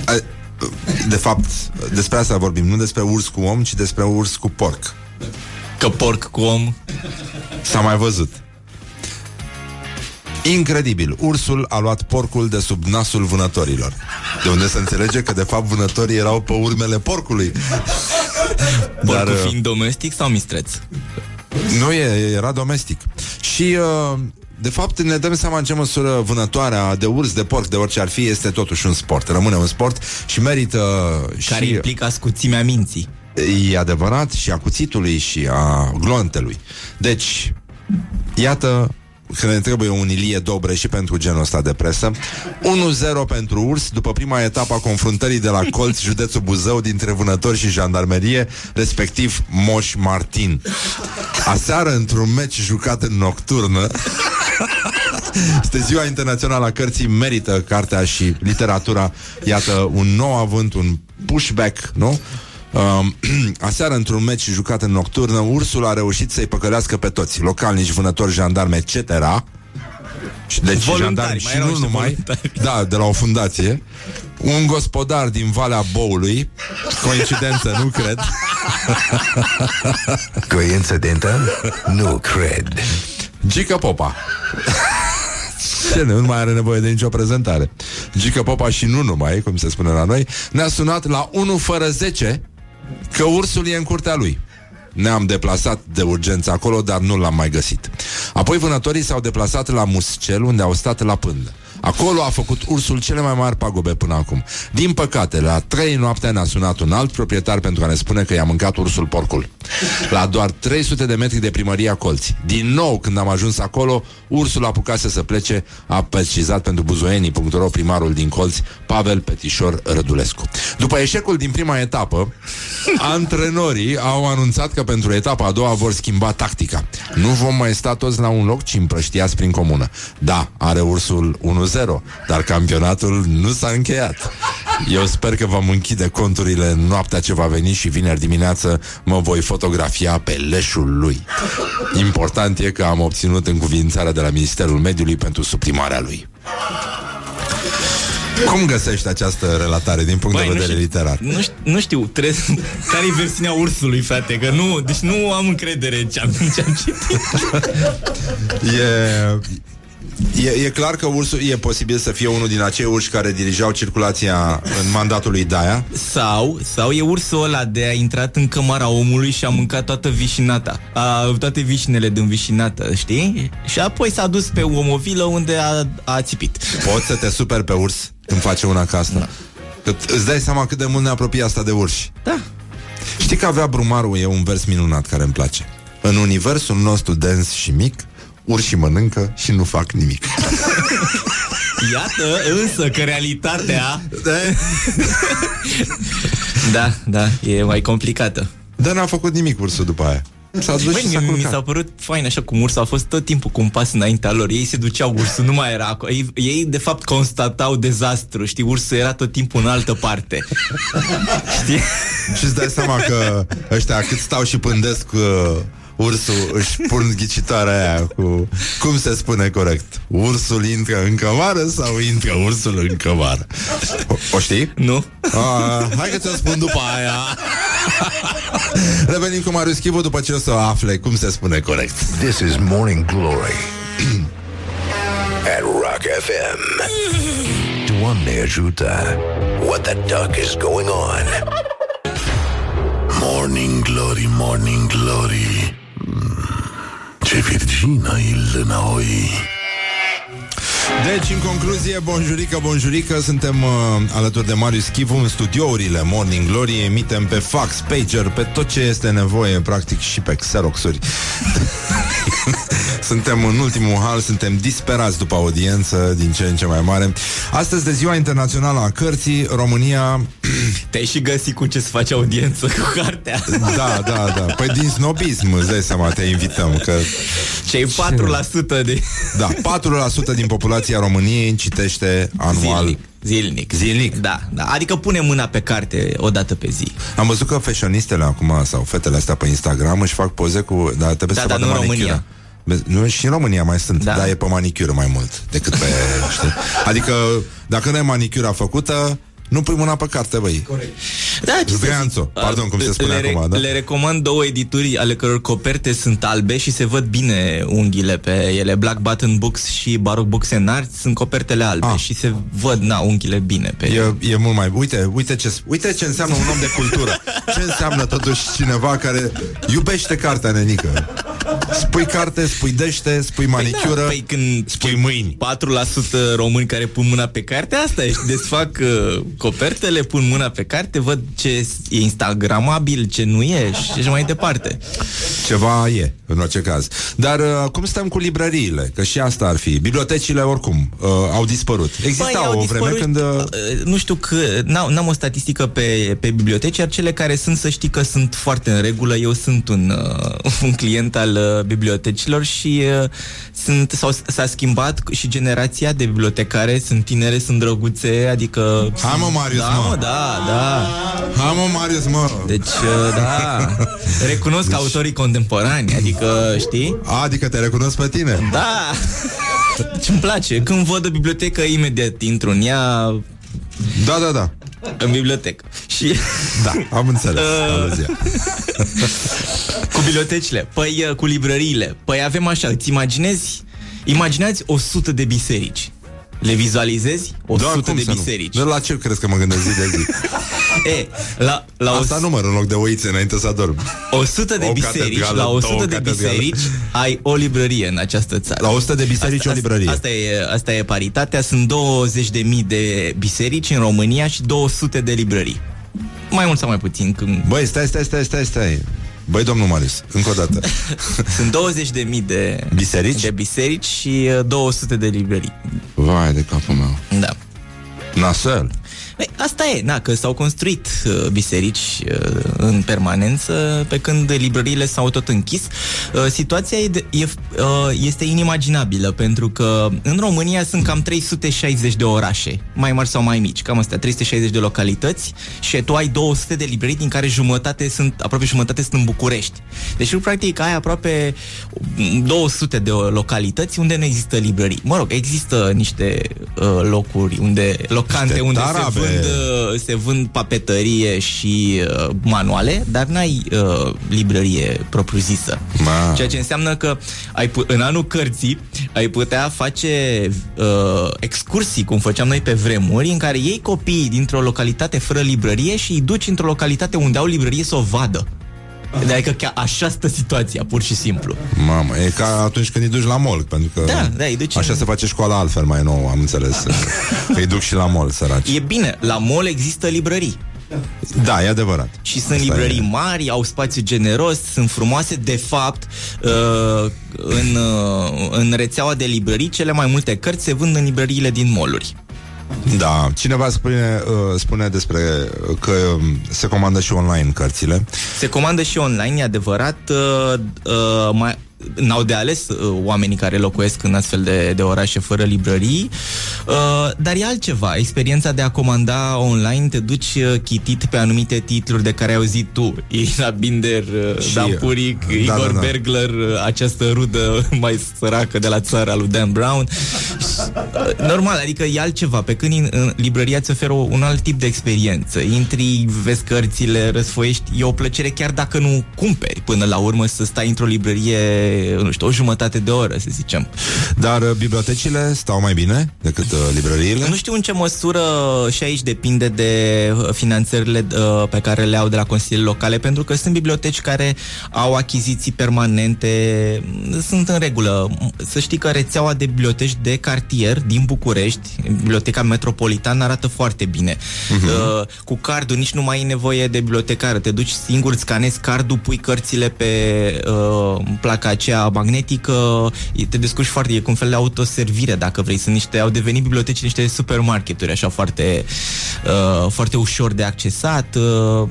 A- De fapt, despre asta vorbim, nu despre urs cu om, ci despre urs cu porc.
Că porc cu om
S-a mai văzut. Incredibil, ursul a luat porcul de sub nasul vânătorilor. De unde se înțelege că de fapt vânătorii erau pe urmele porcului.
Porcul
uh,
fiind domestic sau mistreț?
Nu e, era domestic. Și uh, de fapt ne dăm seama în ce măsură vânătoarea de urs, de porc, de orice ar fi, este totuși un sport. Rămâne un sport și merită
Care
și...
implică ascuțimea minții.
E adevărat și a cuțitului și a glontelui. Deci, iată că ne trebuie un Ilie Dobre și pentru genul ăsta de presă. 1-0 pentru urs, după prima etapă a confruntării de la Colț, județul Buzău, dintre vânători și jandarmerie, respectiv Moș Martin. Aseară, într-un meci jucat în nocturnă, este ziua internațională a cărții, merită cartea și literatura. Iată, un nou avânt, un pushback, nu? Um, aseară, într-un meci jucat în nocturnă, ursul a reușit să-i păcălească pe toți, localnici, vânători, jandarme, etc. Și deci
Voluntari,
jandarmi
mai
și
erau
nu
niște
numai,
voluntari.
da, de la o fundație, un gospodar din Valea Boului, coincidență, nu cred,
Coincidentă? Nu cred.
Gică Popa. Ce, nu mai are nevoie de nicio prezentare. Gică Popa și nu numai, cum se spune la noi, ne-a sunat la 1 fără 10 că ursul e în curtea lui. Ne-am deplasat de urgență acolo, dar nu l-am mai găsit. Apoi vânătorii s-au deplasat la Muscel, unde au stat la pândă. Acolo a făcut ursul cele mai mari pagube până acum. Din păcate, la 3 noaptea ne-a sunat un alt proprietar pentru a ne spune că i-a mâncat ursul porcul. La doar 300 de metri de primăria Colți. Din nou, când am ajuns acolo, ursul a apucat să plece, a precizat pentru buzoienii.ro primarul din Colți, Pavel Petișor Rădulescu. După eșecul din prima etapă, antrenorii au anunțat că pentru etapa a doua vor schimba tactica. Nu vom mai sta toți la un loc, ci împrăștiați prin comună. Da, are ursul 1-0, dar campionatul nu s-a încheiat. Eu sper că vom închide conturile în noaptea ce va veni și vineri dimineață mă voi fotografia pe leșul lui. Important e că am obținut încuvințarea de la Ministerul Mediului pentru suprimarea lui. Cum găsești această relatare din punct
Băi,
de
nu
vedere
știu-
literar?
Nu știu, nu știu trebuie, care e versiunea ursului, frate, că nu, deci nu am încredere în ce am, în ce am citit.
E, e, e clar că ursul e posibil să fie unul din acei urși care dirijau circulația în mandatul lui Daia.
Sau, sau e ursul ăla de a intrat în cămara omului și a mâncat toată vișinata. A, toate vișinele din vișinată, știi? Și apoi s-a dus pe omovilă unde a, a țipit.
Poți să te super pe urs când face una ca asta. Că îți dai seama cât de mult ne apropie asta de urși.
Da.
Știi că avea Brumarul e un vers minunat care îmi place. În universul nostru dens și mic, urșii mănâncă și nu fac nimic.
Iată însă că realitatea Da, da, e mai complicată
Dar n-a făcut nimic ursul după aia. S-a dus
Băi,
și s-a
mi, mi
culcat.
s-a părut fain așa cum ursul a fost tot timpul cu un pas înaintea lor. Ei se duceau, ursul nu mai era acolo. Ei, ei de fapt constatau dezastru, știi? Ursul era tot timpul în altă parte. știi?
Și îți dai seama că ăștia cât stau și pândesc uh, ursul, își pun ghicitoarea aia cu... Cum se spune corect? Ursul intră în cămară sau intră ursul în cămară? O, o știi?
Nu.
A, hai că ți-o spun după aia. Revenim cu Marius Chivu după ce o să afle cum se spune corect.
This is Morning Glory at Rock FM. Doamne ajută! What the duck is going on? Morning Glory, Morning Glory. Mm, Ce virgină e înapoi.
Deci, în concluzie, bonjurică, bonjurică, suntem uh, alături de Marius Chivu în studiourile Morning Glory, emitem pe fax, pager, pe tot ce este nevoie, practic și pe Xeroxuri. suntem în ultimul hal, suntem disperați după audiență din ce în ce mai mare. Astăzi, de Ziua Internațională a Cărții, România...
Te-ai și găsit cu ce să faci audiență cu cartea.
Da, da, da. Păi din snobism, îți dai seama, te invităm, că...
Cei 4% de...
Da, 4% din populația României citește anual.
Zilnic. Zilnic.
Zilnic.
Da, da. Adică pune mâna pe carte o dată pe zi.
Am văzut că fashionistele acum, sau fetele astea pe Instagram, își fac poze cu... Dar trebuie
Da,
să
dar
vadă
nu în
manicura. Be- Nu, și în România mai sunt, da. dar e pe manicură mai mult decât pe... știi? Adică, dacă nu ai manicura făcută, nu pui mâna pe carte, băi. Corect.
Da, ce să
Zbeanțo,
zic?
pardon, cum se spune
le,
acum, da?
Le recomand două edituri ale căror coperte sunt albe și se văd bine unghiile pe ele. Black Button Books și Baroque Books and Arts sunt copertele albe
Ah.
și se văd, na, unghiile bine pe ele.
E, e mult mai... Uite, uite ce, uite ce înseamnă un om de cultură. Ce înseamnă totuși cineva care iubește cartea, nenică. Spui carte, spui dește, spui manicură,
Păi când
spui mâini.
4% români care pun mâna pe carte, asta e. Și desfac uh, copertele, pun mâna pe carte, văd ce e instagramabil, ce nu e și așa mai departe.
Ceva e, în orice caz. Dar uh, cum stăm cu librăriile? Că și asta ar fi. Bibliotecile, oricum, uh, au dispărut. Exista
Băi, au
o vreme
dispărut,
când... Uh,
uh, Nu știu că n-am, n-am o statistică pe, pe biblioteci, iar cele care sunt să știi că sunt foarte în regulă. Eu sunt un, uh, un client al uh, bibliotecilor și uh, sunt, s-au, s-a schimbat și generația de bibliotecare, sunt tinere, sunt drăguțe, adică...
Hai mă, Marius,
da,
mă.
Da, da.
Hai mă, Marius, mă!
Deci, uh, da. Recunosc deci... autorii contemporani, adică, știi?
Adică te recunosc pe tine.
Da. Ce îmi place. Când văd o bibliotecă, imediat intru în ea,
Da, da, da.
în bibliotecă. Și
Da, am înțeles.
Uh.
Aluzia.
cu bibliotecile, păi uh, cu librăriile. Păi avem așa, îți imaginezi? Imagineați 100 de biserici. Le vizualizezi? 100
Da, cum
de
să nu?
biserici.
De la ce crezi că mă gândesc zi de zi?
E, la, la o,
Asta număr în loc de oițe înainte să adorm.
100 de
O
biserici,
catedrală,
la 100
două
de
catedrale.
biserici ai o librărie în această țară.
La 100 de biserici
asta,
o librărie.
Asta, asta, e, asta e paritatea. Sunt 20.000 de biserici în România și 200 de librării. Mai mult sau mai puțin. Când...
Băi, stai, stai, stai, stai, stai. Băi, domnul Marius, încă o dată.
Sunt 20.000 de
Biserici?
de biserici și uh, 200 de librării.
Vai de capul meu.
Da.
Nasel.
Păi, asta e, na, că s-au construit uh, biserici uh, în permanență, pe când librăriile s-au tot închis. Uh, situația e de, e, uh, este inimaginabilă, pentru că în România sunt cam 360 de orașe, mai mari sau mai mici, cam astea, 360 de localități și tu ai 200 de librării, din care jumătate sunt, aproape jumătate sunt în București. Deci, tu, practic, ai aproape 200 de localități unde nu există librării. Mă rog, există niște uh, locuri unde, locante
Niște
unde se
tarabe.
Vând, uh, se vând papetărie și uh, manuale, dar n-ai uh, librărie propriu-zisă.
Ma.
Ceea ce înseamnă că ai pu- în anul cărții ai putea face uh, excursii, cum făceam noi pe vremuri, în care iei copiii dintr-o localitate fără librărie și îi duci într-o localitate unde au librărie să o vadă. Adică chiar așa stă situația, pur și simplu.
Mamă, e ca atunci când îi duci la mol, pentru că
Da, da, îi duci
așa
în-
se face școala altfel mai nouă, am înțeles. îi duc și la mol, săraci.
E bine, la mall există librării.
Da, e adevărat.
Și sunt
Asta
librării
e.
mari, au spațiu generos, sunt frumoase. De fapt, uh, în, uh, în rețeaua de librării, cele mai multe cărți se vând în librăriile din moluri.
Da, cineva spune, uh, spune despre că um, se comandă și online cărțile.
Se comandă și online, e adevărat. Uh, uh, mai, n-au de ales uh, oamenii care locuiesc în astfel de, de orașe fără librării. Uh, dar e altceva, experiența de a comanda online, te duci uh, chitit pe anumite titluri de care ai auzit tu. Irina Binder, uh,
Și-
Dan Puric,
da,
Igor
da, da.
Bergler, uh, această rudă mai săracă de la țară a lui Dan Brown. Uh, Normal, adică e altceva. Pe când în, în librăria îți oferă un alt tip de experiență. Intri, vezi cărțile, răsfoiești. E o plăcere chiar dacă nu cumperi până la urmă să stai într-o librărie, nu știu, o jumătate de oră, să zicem.
Dar uh, bibliotecile stau mai bine decât uh, librăriile?
Nu știu în ce măsură și aici depinde de uh, finanțările uh, pe care le au de la consiliile locale, pentru că sunt biblioteci care au achiziții permanente, mm, sunt în regulă. Să știi că rețeaua de biblioteci de cartier din București, biblioteca metropolitană, arată foarte bine. Uh, cu cardul nici nu mai ai nevoie de bibliotecară, te duci singur, îți scanezi cardul, pui cărțile pe uh, placa aceea magnetică, e- te descurci foarte, e cu un fel de autoservire, dacă vrei. Sunt niște, au devenit biblioteci niște supermarketuri, așa foarte, uh, foarte ușor de accesat. Uh,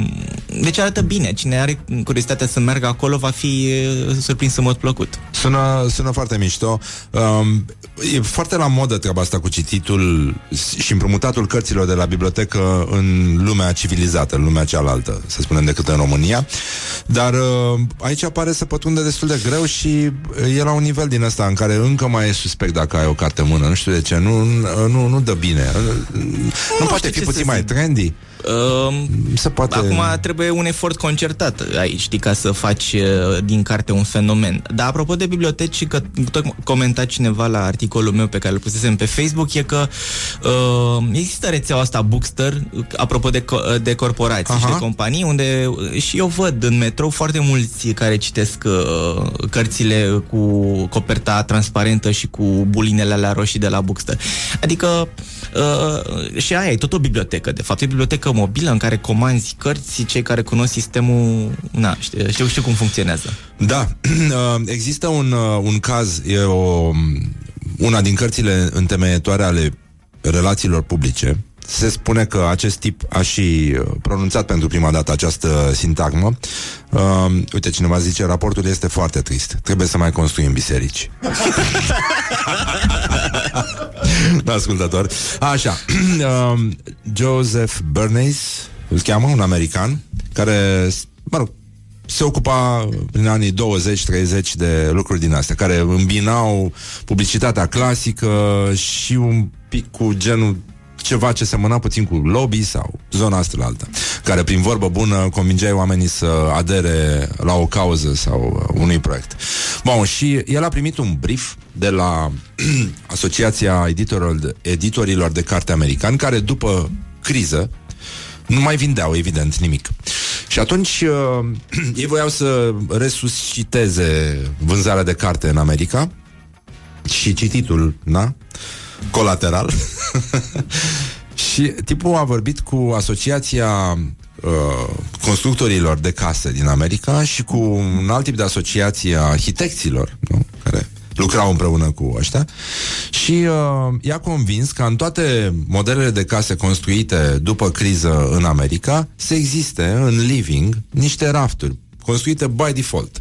deci arată bine. Cine are curiozitatea să meargă acolo va fi uh, surprins în mod plăcut.
Sună, sună foarte mișto. Um, e foarte la modă treaba asta cu cititul și împrumutatul cărților de la bibliotecă în lumea civilizată, în lumea cealaltă, să spunem, decât în România. Dar uh, aici pare să pătrunde destul de greu și uh, e la un nivel din ăsta în care încă mai e suspect dacă ai o carte în mână. Nu știu de ce. Nu, nu, nu dă bine. Nu, nu poate fi
ce
puțin
să
mai
zic.
trendy?
Um,
se poate...
Acum trebuie un efort concertat aici, știi, ca să faci uh, din carte un fenomen. Dar apropo de biblioteci, că tot comenta cineva la articolul meu pe care îl pusesem pe Facebook, e că uh, există rețeaua asta Bookster, uh, apropo de, co- de corporații
Aha.
și de companii, unde uh, și eu văd în metrou foarte mulți care citesc uh, cărțile cu coperta transparentă și cu bulinele alea roșii de la Bookster. Adică Uh, și aia e tot o bibliotecă, de fapt. E o bibliotecă mobilă în care comanzi cărți, cei care cunosc sistemul, na, știu, știu, știu cum funcționează.
Da, Uh, există un, uh, un caz, e o, una din cărțile întemeietoare ale relațiilor publice. Se spune că acest tip a și uh, pronunțat pentru prima dată această sintagmă. Uh, uite, cineva zice, raportul este foarte trist. Trebuie să mai construim biserici. da, ascultător. Așa. uh, Joseph Bernays, îl cheamă, un american, care, mă rog, se ocupa prin anii 20-30 de lucruri din astea, care îmbinau publicitatea clasică și un pic cu genul ceva ce semăna puțin cu lobby sau zona asta la alta, care prin vorbă bună convingeai oamenii să adere la o cauză sau uh, unui proiect. Bun, și el a primit un brief de la Asociația Editorilor de, Editorilor de Carte American, care după criză nu mai vindeau, evident, nimic. Și atunci uh, ei voiau să resusciteze vânzarea de carte în America și cititul, na? Colateral. și tipul a vorbit cu asociația uh, constructorilor de case din America și cu un alt tip de asociație a arhitecților, nu? care lucrau împreună cu ăștia și uh, i-a convins că în toate modelele de case construite după criză în America să existe în living niște rafturi construite by default.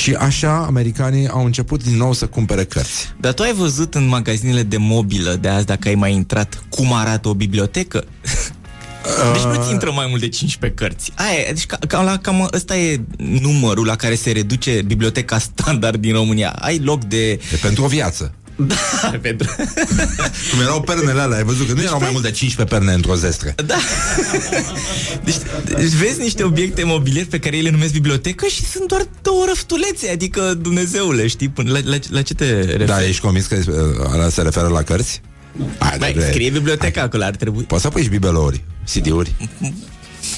Și așa americanii au început din nou să cumpere cărți.
Dar tu ai văzut în magazinele de mobilă de azi, dacă ai mai intrat, cum arată o bibliotecă? Deci nu-ți intră mai mult de 15 cărți. Aia, e, deci ca, cam, la, cam ăsta e numărul la care se reduce biblioteca standard din România. Ai loc de...
E pentru o viață.
Da, pentru...
Cum erau pernele alea, ai văzut că nu erau mai mult de 15 perne într-o zestre.
Da. Deci, deci vezi niște obiecte mobiliere pe care ei le numesc bibliotecă și sunt doar două răftulețe, adică Dumnezeule, știi? Până la, la, la ce te referi?
Da, ești convins că uh, ăla se referă la cărți? Hai,
Băi,
de-
scrie biblioteca acolo, ar trebui.
Poți să pui și bibelouri, CD-uri.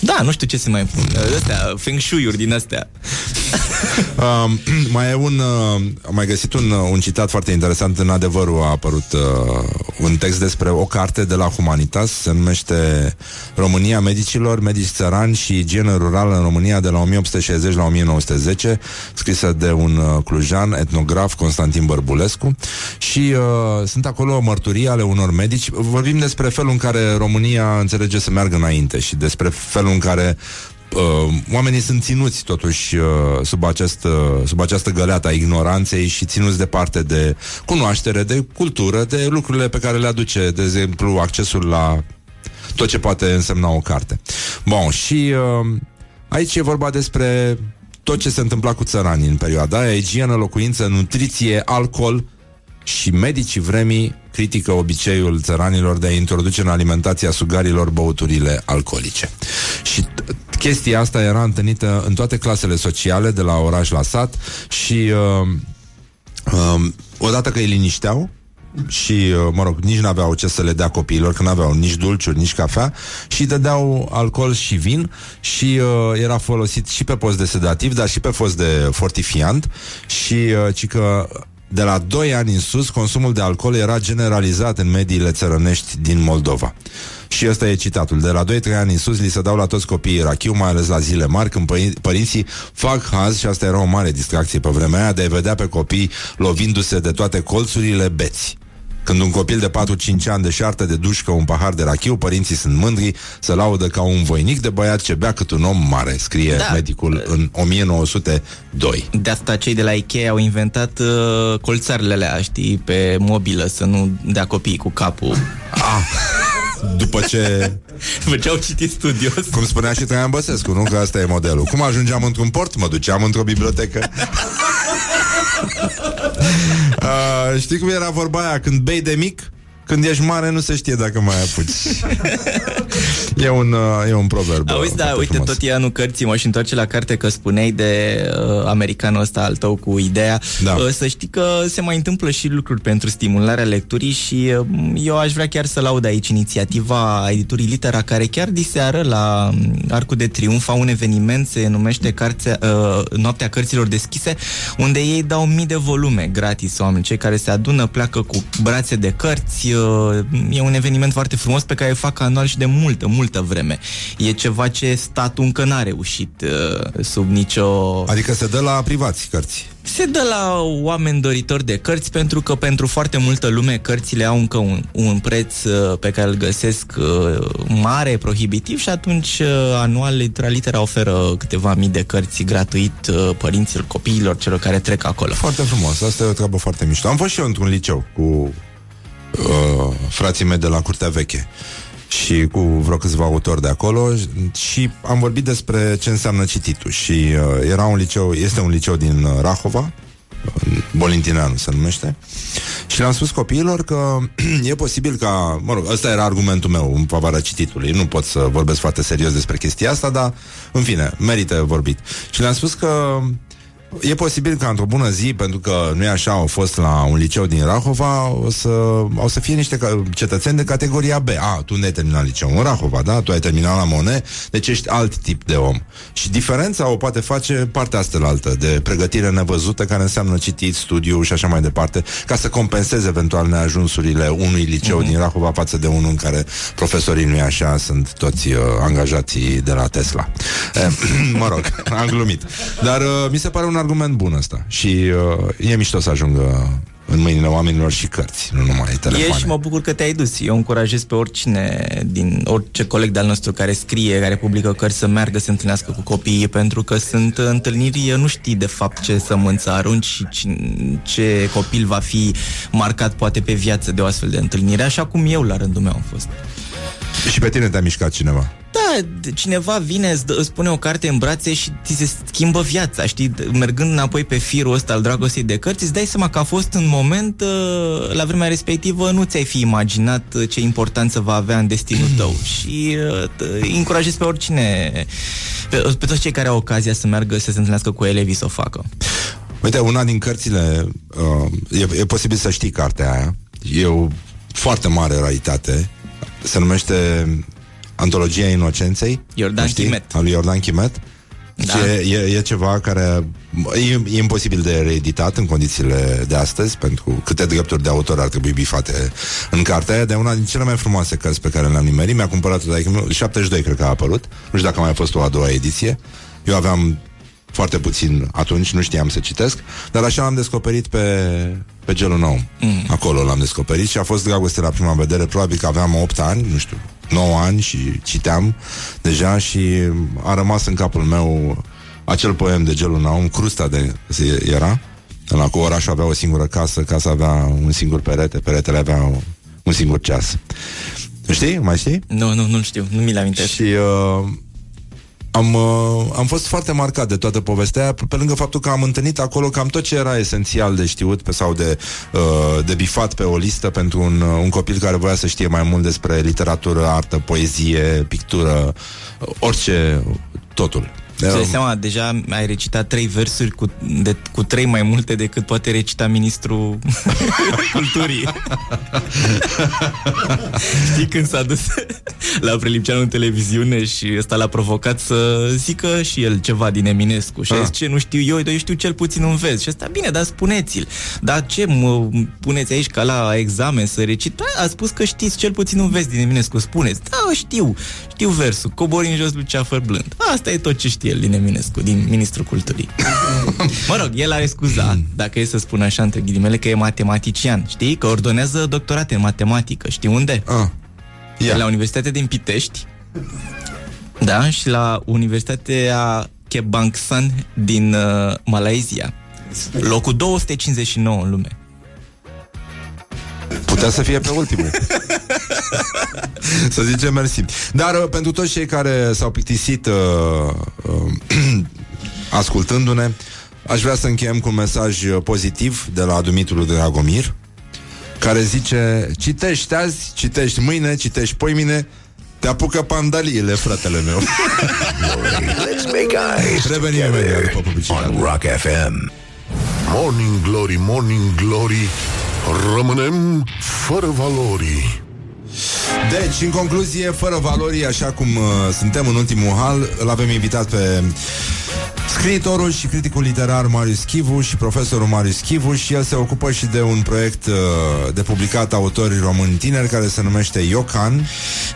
Da, nu știu ce se mai pun. Astea, feng shui-uri din astea.
Um, mai e un, uh, am mai găsit un, uh, un citat foarte interesant în adevărul a apărut uh, un text despre o carte de la Humanitas se numește România medicilor, medici țărani și igienă rurală în România de la 1860 la 1910 scrisă de un uh, clujan etnograf Constantin Bărbulescu și uh, sunt acolo mărturii ale unor medici vorbim despre felul în care România înțelege să meargă înainte și despre felul în care uh, oamenii sunt ținuți totuși uh, sub, acest, uh, sub această găleată a ignoranței și ținuți departe de cunoaștere, de cultură, de lucrurile pe care le aduce, de exemplu, accesul la tot ce poate însemna o carte. Bun, și uh, aici e vorba despre tot ce se întâmpla cu țăranii în perioada aia, igienă, locuință, nutriție, alcool și medicii vremii critică obiceiul țăranilor de a introduce în alimentația sugarilor băuturile alcoolice. Și t- chestia asta era întâlnită în toate clasele sociale, de la oraș la sat și uh, uh, odată că îi linișteau, și, uh, mă rog, nici n-aveau ce să le dea copiilor, că n-aveau nici dulciuri, nici cafea și dădeau alcool și vin și uh, era folosit și pe post de sedativ, dar și pe post de fortifiant și uh, ci că de la 2 ani în sus, consumul de alcool era generalizat în mediile țărănești din Moldova. Și ăsta e citatul. De la 2-3 ani în sus li se dau la toți copiii rachiu, mai ales la zile mari, când părin- părinții fac haz, și asta era o mare distracție pe vremea aia, de a vedea pe copii lovindu-se de toate colțurile beți. Când un copil de 4-5 ani deșartă de dușcă un pahar de rachiu, părinții sunt mândri să laudă ca un voinic de băiat ce bea cât un om mare, scrie
Da.
da. medicul în 1902.
De asta cei de la Ikea au inventat uh, colțarele alea, știi, pe mobilă, să nu dea copiii cu capul.
Ah, după ce...
După ce au citit studios.
Cum spunea și Traian Băsescu, nu? Că asta e modelul. Cum ajungeam într-un port? Mă duceam într-o bibliotecă. Uh, știi cum era vorba aia? Când bei de mic, când ești mare, nu se știe dacă mai apuci. e, un, uh, e un proverb.
Auzi,
uh,
da,
foarte
uite,
frumos.
tot e anul cărții, mă și întoarce la carte că spuneai de uh, americanul ăsta al tău cu ideea.
Da.
Uh, să știi că se mai întâmplă și lucruri pentru stimularea lecturii și uh, eu aș vrea chiar să laud aici inițiativa editurii Litera, care chiar diseară la um, Arcul de Triunf au un eveniment, se numește Carte, uh, Noaptea Cărților Deschise, unde ei dau mii de volume gratis oameni, cei care se adună, pleacă cu brațe de cărți, uh, e un eveniment foarte frumos pe care îl fac anual și de multă, multă vreme. E ceva ce statul încă n-a reușit uh, sub nicio...
Adică se dă la privați cărți.
Se dă la oameni doritori de cărți pentru că pentru foarte multă lume cărțile au încă un, un preț uh, pe care îl găsesc uh, mare, prohibitiv și atunci uh, anual Literalitera oferă câteva mii de cărți gratuit uh, părinților, copiilor, celor care trec acolo.
Foarte frumos, asta e o treabă foarte mișto. Am fost și eu într-un liceu cu uh, frații mei de la Curtea Veche și cu vreo câțiva autori de acolo și am vorbit despre ce înseamnă cititul și uh, era un liceu, este un liceu din uh, Rahova, în Bolintineanu se numește și le-am spus copiilor că e posibil ca, mă rog, ăsta era argumentul meu în favoarea cititului, nu pot să vorbesc foarte serios despre chestia asta, dar în fine, merită vorbit. Și le-am spus că E posibil ca într-o bună zi, pentru că nu e așa, au fost la un liceu din Rahova, o să, o să fie niște ca- cetățeni de categoria B. A, tu nu ai terminat liceul în Rahova, da? Tu ai terminat la Mone, deci ești alt tip de om. Și diferența o poate face partea asta la altă, de pregătire nevăzută, care înseamnă citit, studiu și așa mai departe, ca să compenseze eventual neajunsurile unui liceu din Rahova față de unul în care profesorii nu e așa, sunt toți uh, angajații de la Tesla. Eh, mă rog, am glumit. Dar uh, mi se pare un argument bun ăsta și uh, e mișto să ajungă în mâinile oamenilor și cărți, nu numai telefoane.
E și mă bucur că te-ai dus. Eu încurajez pe oricine, din orice coleg de-al nostru care scrie, care publică cărți, să meargă să se întâlnească cu copiii, pentru că sunt întâlniri, nu știi de fapt ce sămânță arunci și cine- ce copil va fi marcat poate pe viață de o astfel de întâlnire, așa cum eu la rândul meu am fost.
Și pe tine te-a mișcat cineva.
Da, de- cineva vine, îți, dă, îți pune o carte în brațe și ți se schimbă viața, știi? Mergând înapoi pe firul ăsta al dragostei de cărți, îți dai seama că a fost un moment, uh, la vremea respectivă, nu ți-ai fi imaginat uh, ce importanță va avea în destinul tău. Și uh, t- îi încurajez pe oricine, pe, pe toți cei care au ocazia să meargă să se întâlnească cu elevii să o facă.
Uite, una din cărțile, uh, e, e posibil să știi cartea aia, e o foarte mare raritate, se numește Antologia Inocenței.
Iordan
știi?
Chimet.
Al lui Iordan Chimet.
Da.
Da. E, e, e ceva care e, e imposibil de reeditat în condițiile de astăzi, pentru câte drepturi de autor ar trebui bifate în cartea aia, de una din cele mai frumoase cărți pe care le-am nimerit. Mi-a cumpărat-o de 72, cred că a apărut. Nu știu dacă a mai fost o a doua ediție. Eu aveam foarte puțin atunci, nu știam să citesc, dar așa l-am descoperit pe, pe gelul nou. Mm. Acolo l-am descoperit și a fost dragoste la prima vedere, probabil că aveam 8 ani, nu știu, 9 ani și citeam deja și a rămas în capul meu acel poem de gelul Naum, Crusta de era, la cu orașul avea o singură casă, casa avea un singur perete, peretele avea un singur ceas. Știi? Mai știi?
Nu, nu, nu știu, nu mi-l amintesc.
Și uh, am, uh, am fost foarte marcat de toată povestea aia, pe lângă faptul că am întâlnit acolo cam tot ce era esențial de știut pe, sau de, uh, de bifat pe o listă pentru un, uh, un copil care voia să știe mai mult despre literatură, artă, poezie, pictură, uh, orice, totul.
Îți dai seama, deja ai recitat trei versuri cu, de, cu trei mai multe decât poate recita ministrul culturii. Știi când s-a dus la Prelipceanu în televiziune și ăsta l-a provocat să zică și el ceva din Eminescu și a zis, ce nu știu eu, dar eu știu cel puțin un vers. Și asta, bine, dar spuneți-l. Dar ce mă puneți aici ca la examen să recit? Da, a spus că știți cel puțin un vers din Eminescu, spuneți. Da, știu, știu versul, cobori în jos luceafăr blând. Asta e tot ce știe el din Eminescu, din Ministrul Culturii. mă rog, el are scuza, dacă e să spun așa între ghilimele, că e matematician, știi? Că ordonează doctorate în matematică, știi unde?
Ah.
Yeah. La Universitatea din Pitești, da, și la Universitatea Kebangshan din uh, Malaysia. Locul 259 în lume.
Putea să fie pe ultimul. să zicem mersi. Dar uh, pentru toți cei care s-au plictisit uh, uh, ascultându-ne, aș vrea să încheiem cu un mesaj uh, pozitiv de la Dumitru Dragomir, care zice, citești azi, citești mâine, citești poimine, te apucă pandaliile, fratele meu.
Let's make eyes
Revenim imediat după publicitate.
on Rock FM.
Morning Glory, Morning Glory Rămânem fără valori
Deci, în concluzie, fără valori, așa cum uh, suntem în ultimul hal, îl avem invitat pe scriitorul și criticul literar Marius Chivu și profesorul Marius Chivu și el se ocupă și de un proiect uh, de publicat autorii români tineri care se numește Iocan.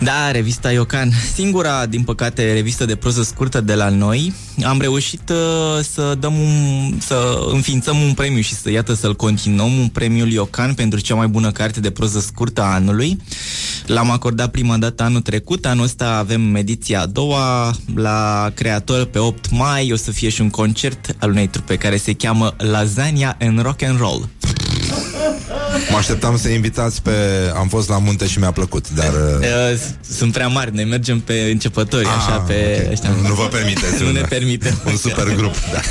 Da, revista Iocan, singura, din păcate, revistă de proză scurtă de la noi. Am reușit uh, să dăm un, să înființăm un premiu și să iată să-l continuăm, un premiu Iocan pentru cea mai bună carte de proză scurtă a anului. L-am acordat prima dată anul trecut, anul ăsta avem ediția a doua la creator pe 8 mai, o să fie și un concert al unei trupe care se cheamă Lasagna and Rock and Roll.
Mă așteptam să invitați pe... Am fost la munte și mi-a plăcut, dar... uh,
Uh, Sunt prea mari, noi mergem pe începători,
Ah,
așa, pe...
ok.
Ăștia.
Nu vă permiteți
nu
un-
ne permite.
un super grup, da.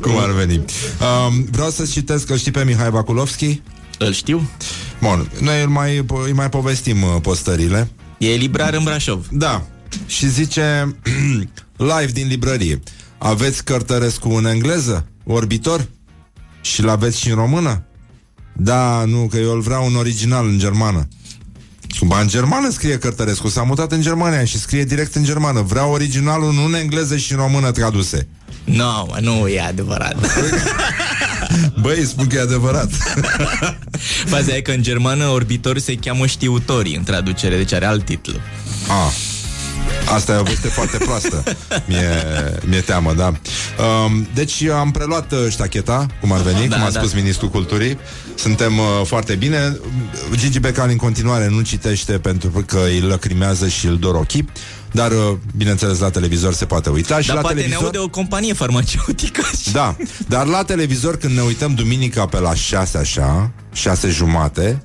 Cum ar veni? Um, vreau să citesc că știi pe Mihai Vakulovski?
Îl știu.
Bun, noi îl mai, îi mai povestim uh, postările.
E librar în Brașov.
Da. Și zice live din librărie. Aveți Cărtărescu în engleză? Orbitor? Și l-aveți și în română? Da, nu, că eu îl vreau în original în germană. Ba, în germană scrie Cărtărescu, s-a mutat în Germania și scrie direct în germană. Vreau originalul nu în engleză și în română traduse.
Nu, mă, nu e adevărat.
Băi, spun că e adevărat.
Faza e că în germană orbitori se cheamă știutorii în traducere, deci are alt titlu.
Ah. Asta e o veste foarte proastă Mi-e, mi-e teamă, da um, Deci am preluat uh, ștacheta Cum ar veni,
Da,
cum a
da.
spus Ministrul Culturii Suntem uh, foarte bine Gigi Becan în continuare nu citește Pentru că îi lăcrimează și îl dor ochii Dar, uh, bineînțeles, la televizor se poate uita și
Dar
la
poate
televizor...
ne aude o companie farmaceutică.
Da, dar la televizor când ne uităm duminica pe la 6 așa, 6 jumate,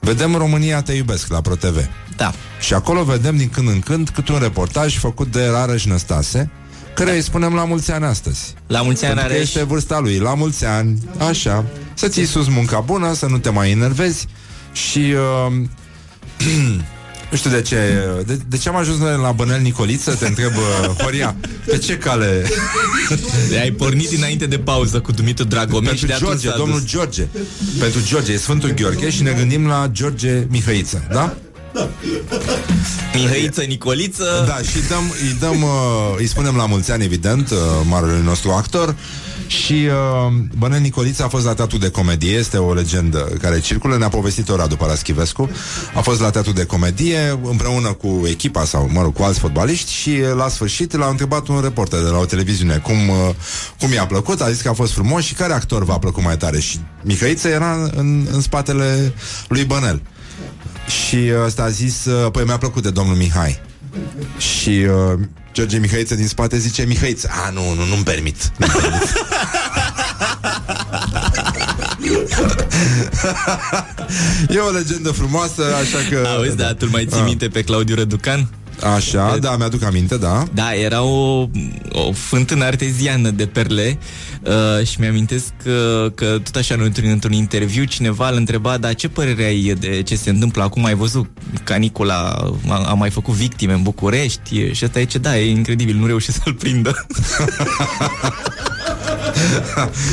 vedem România te iubesc la ProTV.
Da.
Și acolo vedem din când în când cât un reportaj făcut de Rareș Năstase, care îi spunem la mulți ani astăzi.
La mulți ani,
Pentru că
Rareș.
este vârsta lui, la mulți ani, așa. Să ții sus munca bună, să nu te mai enervezi și... Uh, nu știu de ce de, de ce am ajuns noi la Bănel Nicoliță Te întreb, uh, Horia Pe ce cale
Ai pornit dinainte de pauză cu Dumitru Dragomir și
pentru
de atunci
George,
s-a
domnul
dus.
George Pentru George, e Sfântul Gheorghe Și ne gândim la George Mihăiță Da?
Mihăiță Nicoliță.
Da, și dăm, îi dăm, uh, îi spunem la mulți ani, evident, uh, marele nostru actor. Și uh, Bănel Nicoliță a fost la teatru de comedie, este o legendă care circulă, ne-a povestit-o Radu Paraschivescu. A fost la teatru de comedie împreună cu echipa sau, mă rog, cu alți fotbaliști și uh, la sfârșit l-a întrebat un reporter de la o televiziune cum, uh, cum i-a plăcut, a zis că a fost frumos și care actor v-a plăcut mai tare. Și Mihăiță era în, în spatele lui Bănel. Și ăsta a zis, uh, păi mi-a plăcut de domnul Mihai. Și uh, George Mihaiță din spate zice, Mihaiță, a, nu, nu, nu-mi permit. Nu-mi permit. e o legendă frumoasă, așa că...
Auzi, da, tu mai ții
Ah.
minte pe Claudiu Răducan?
Așa, da, mi-aduc aminte, da.
Da, era o, o fântână arteziană de perle uh, și mi-amintesc că, că tot așa într-un, într-un interviu cineva îl întreba, dar ce părere ai de ce se întâmplă acum? Ai văzut canicula a, a mai făcut victime în București? Și ăsta e ce, da, e incredibil, nu reușesc să-l prindă.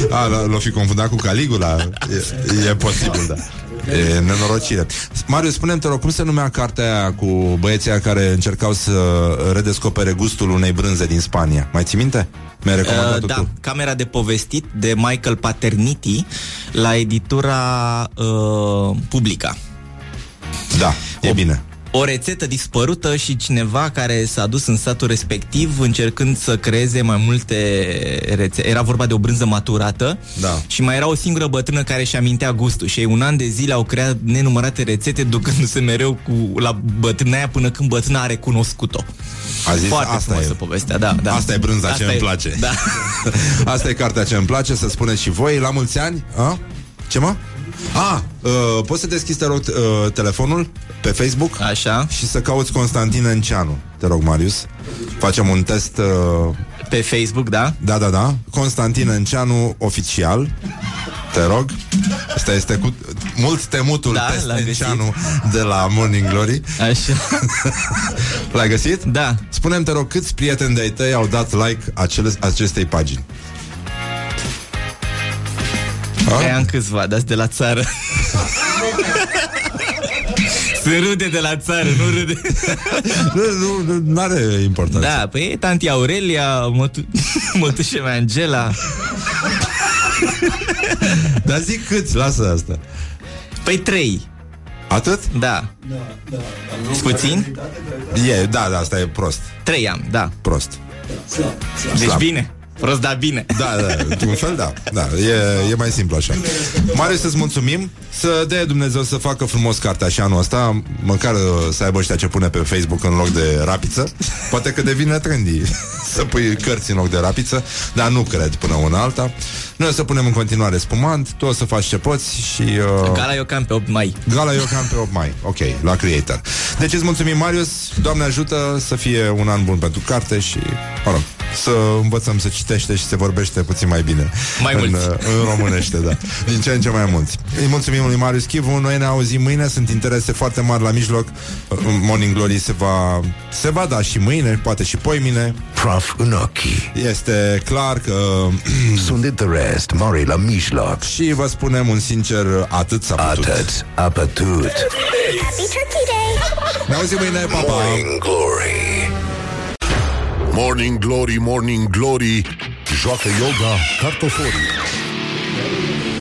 A, l- l-o fi confundat cu Caligula E, e posibil, da E nenorocire Marius, spune-mi, te rog, cum se numea cartea aia Cu băieții aia care încercau să Redescopere gustul unei brânze din Spania Mai ții minte? Mi-ai recomandat
Uh, da,
tu
Camera de povestit de Michael Paterniti la editura uh, Publica.
Da, e bine
O rețetă dispărută și cineva care s-a dus în satul respectiv încercând să creeze mai multe rețete. Era vorba de o brânză maturată
da.
și mai era o singură bătrână care și amintea gustul și ei un an de zile au creat nenumărate rețete ducându-se mereu cu, la bătrâna aia până când bătrâna a recunoscut-o.
A zis,
Foarte
asta
frumoasă
e.
povestea, da, da.
Asta e brânza
Asta
ce
e-
îmi place
Da.
Asta e cartea ce îmi place Să spuneți și voi, la mulți ani a? Ce mă? A, uh, poți să deschizi, te rog, uh, telefonul pe Facebook?
Așa.
Și să cauți Constantin Enceanu Te rog, Marius. Facem un test uh...
Pe Facebook, da?
Da, da, da. Constantin Enceanu oficial. Te rog. Asta este cu mult temutul
Da,
test
l-am
Enceanu De la Morning Glory.
Așa.
L-ai găsit?
Da.
Spune-mi, te rog, câți prieteni de-ai tăi Au dat like acele, acestei pagini
Că am câțiva, dați de la țară. Sunt rude de la țară, nu rude.
nu, nu, nu are importanță.
Da, păi e tanti Aurelia, mătu- mătușa mea Angela.
Dar zic câți, lasă asta.
Păi trei.
Atât?
Da. Puțin?
E, da, da, asta e prost.
Trei am, da.
Prost.
Deci
Slab.
bine. Prost, dar bine.
Da, da, într-un fel, da. da e, e mai simplu așa. Marius, să-ți mulțumim Să dea Dumnezeu să facă frumos cartea și anul ăsta Măcar uh, să aibă ăștia ce pune pe Facebook în loc de rapiță Poate că devine trendy Să pui cărți în loc de rapiță Dar nu cred până una alta. Noi o să punem în continuare spumant Tu o să faci ce poți și... Uh...
Gala eu cam pe 8 mai.
Gala eu cam pe 8 mai, ok, la Creator. Deci îți mulțumim, Marius. Doamne ajută să fie un an bun pentru carte Și, mă rog, să învățăm să citește și să vorbește puțin mai bine
Mai
în,
mulți.
uh, În românește, da. Din ce în ce mai mulți. Îi mulțumim lui Marius Chivu. Noi ne auzim mâine, sunt interese foarte mari la mijloc. Uh, Morning Glory se va Se va da și mâine, poate și poimine
Praf în ochii
Este clar că
Sunt Interest, mare la mijloc.
Și vă spunem un sincer Atât s-a putut.
Atât a putut.
Happy Turkey Day!
Ne auzim mâine, pa, pa.
Morning Glory.
Morning Glory, Morning Glory. Joacă yoga cartoforii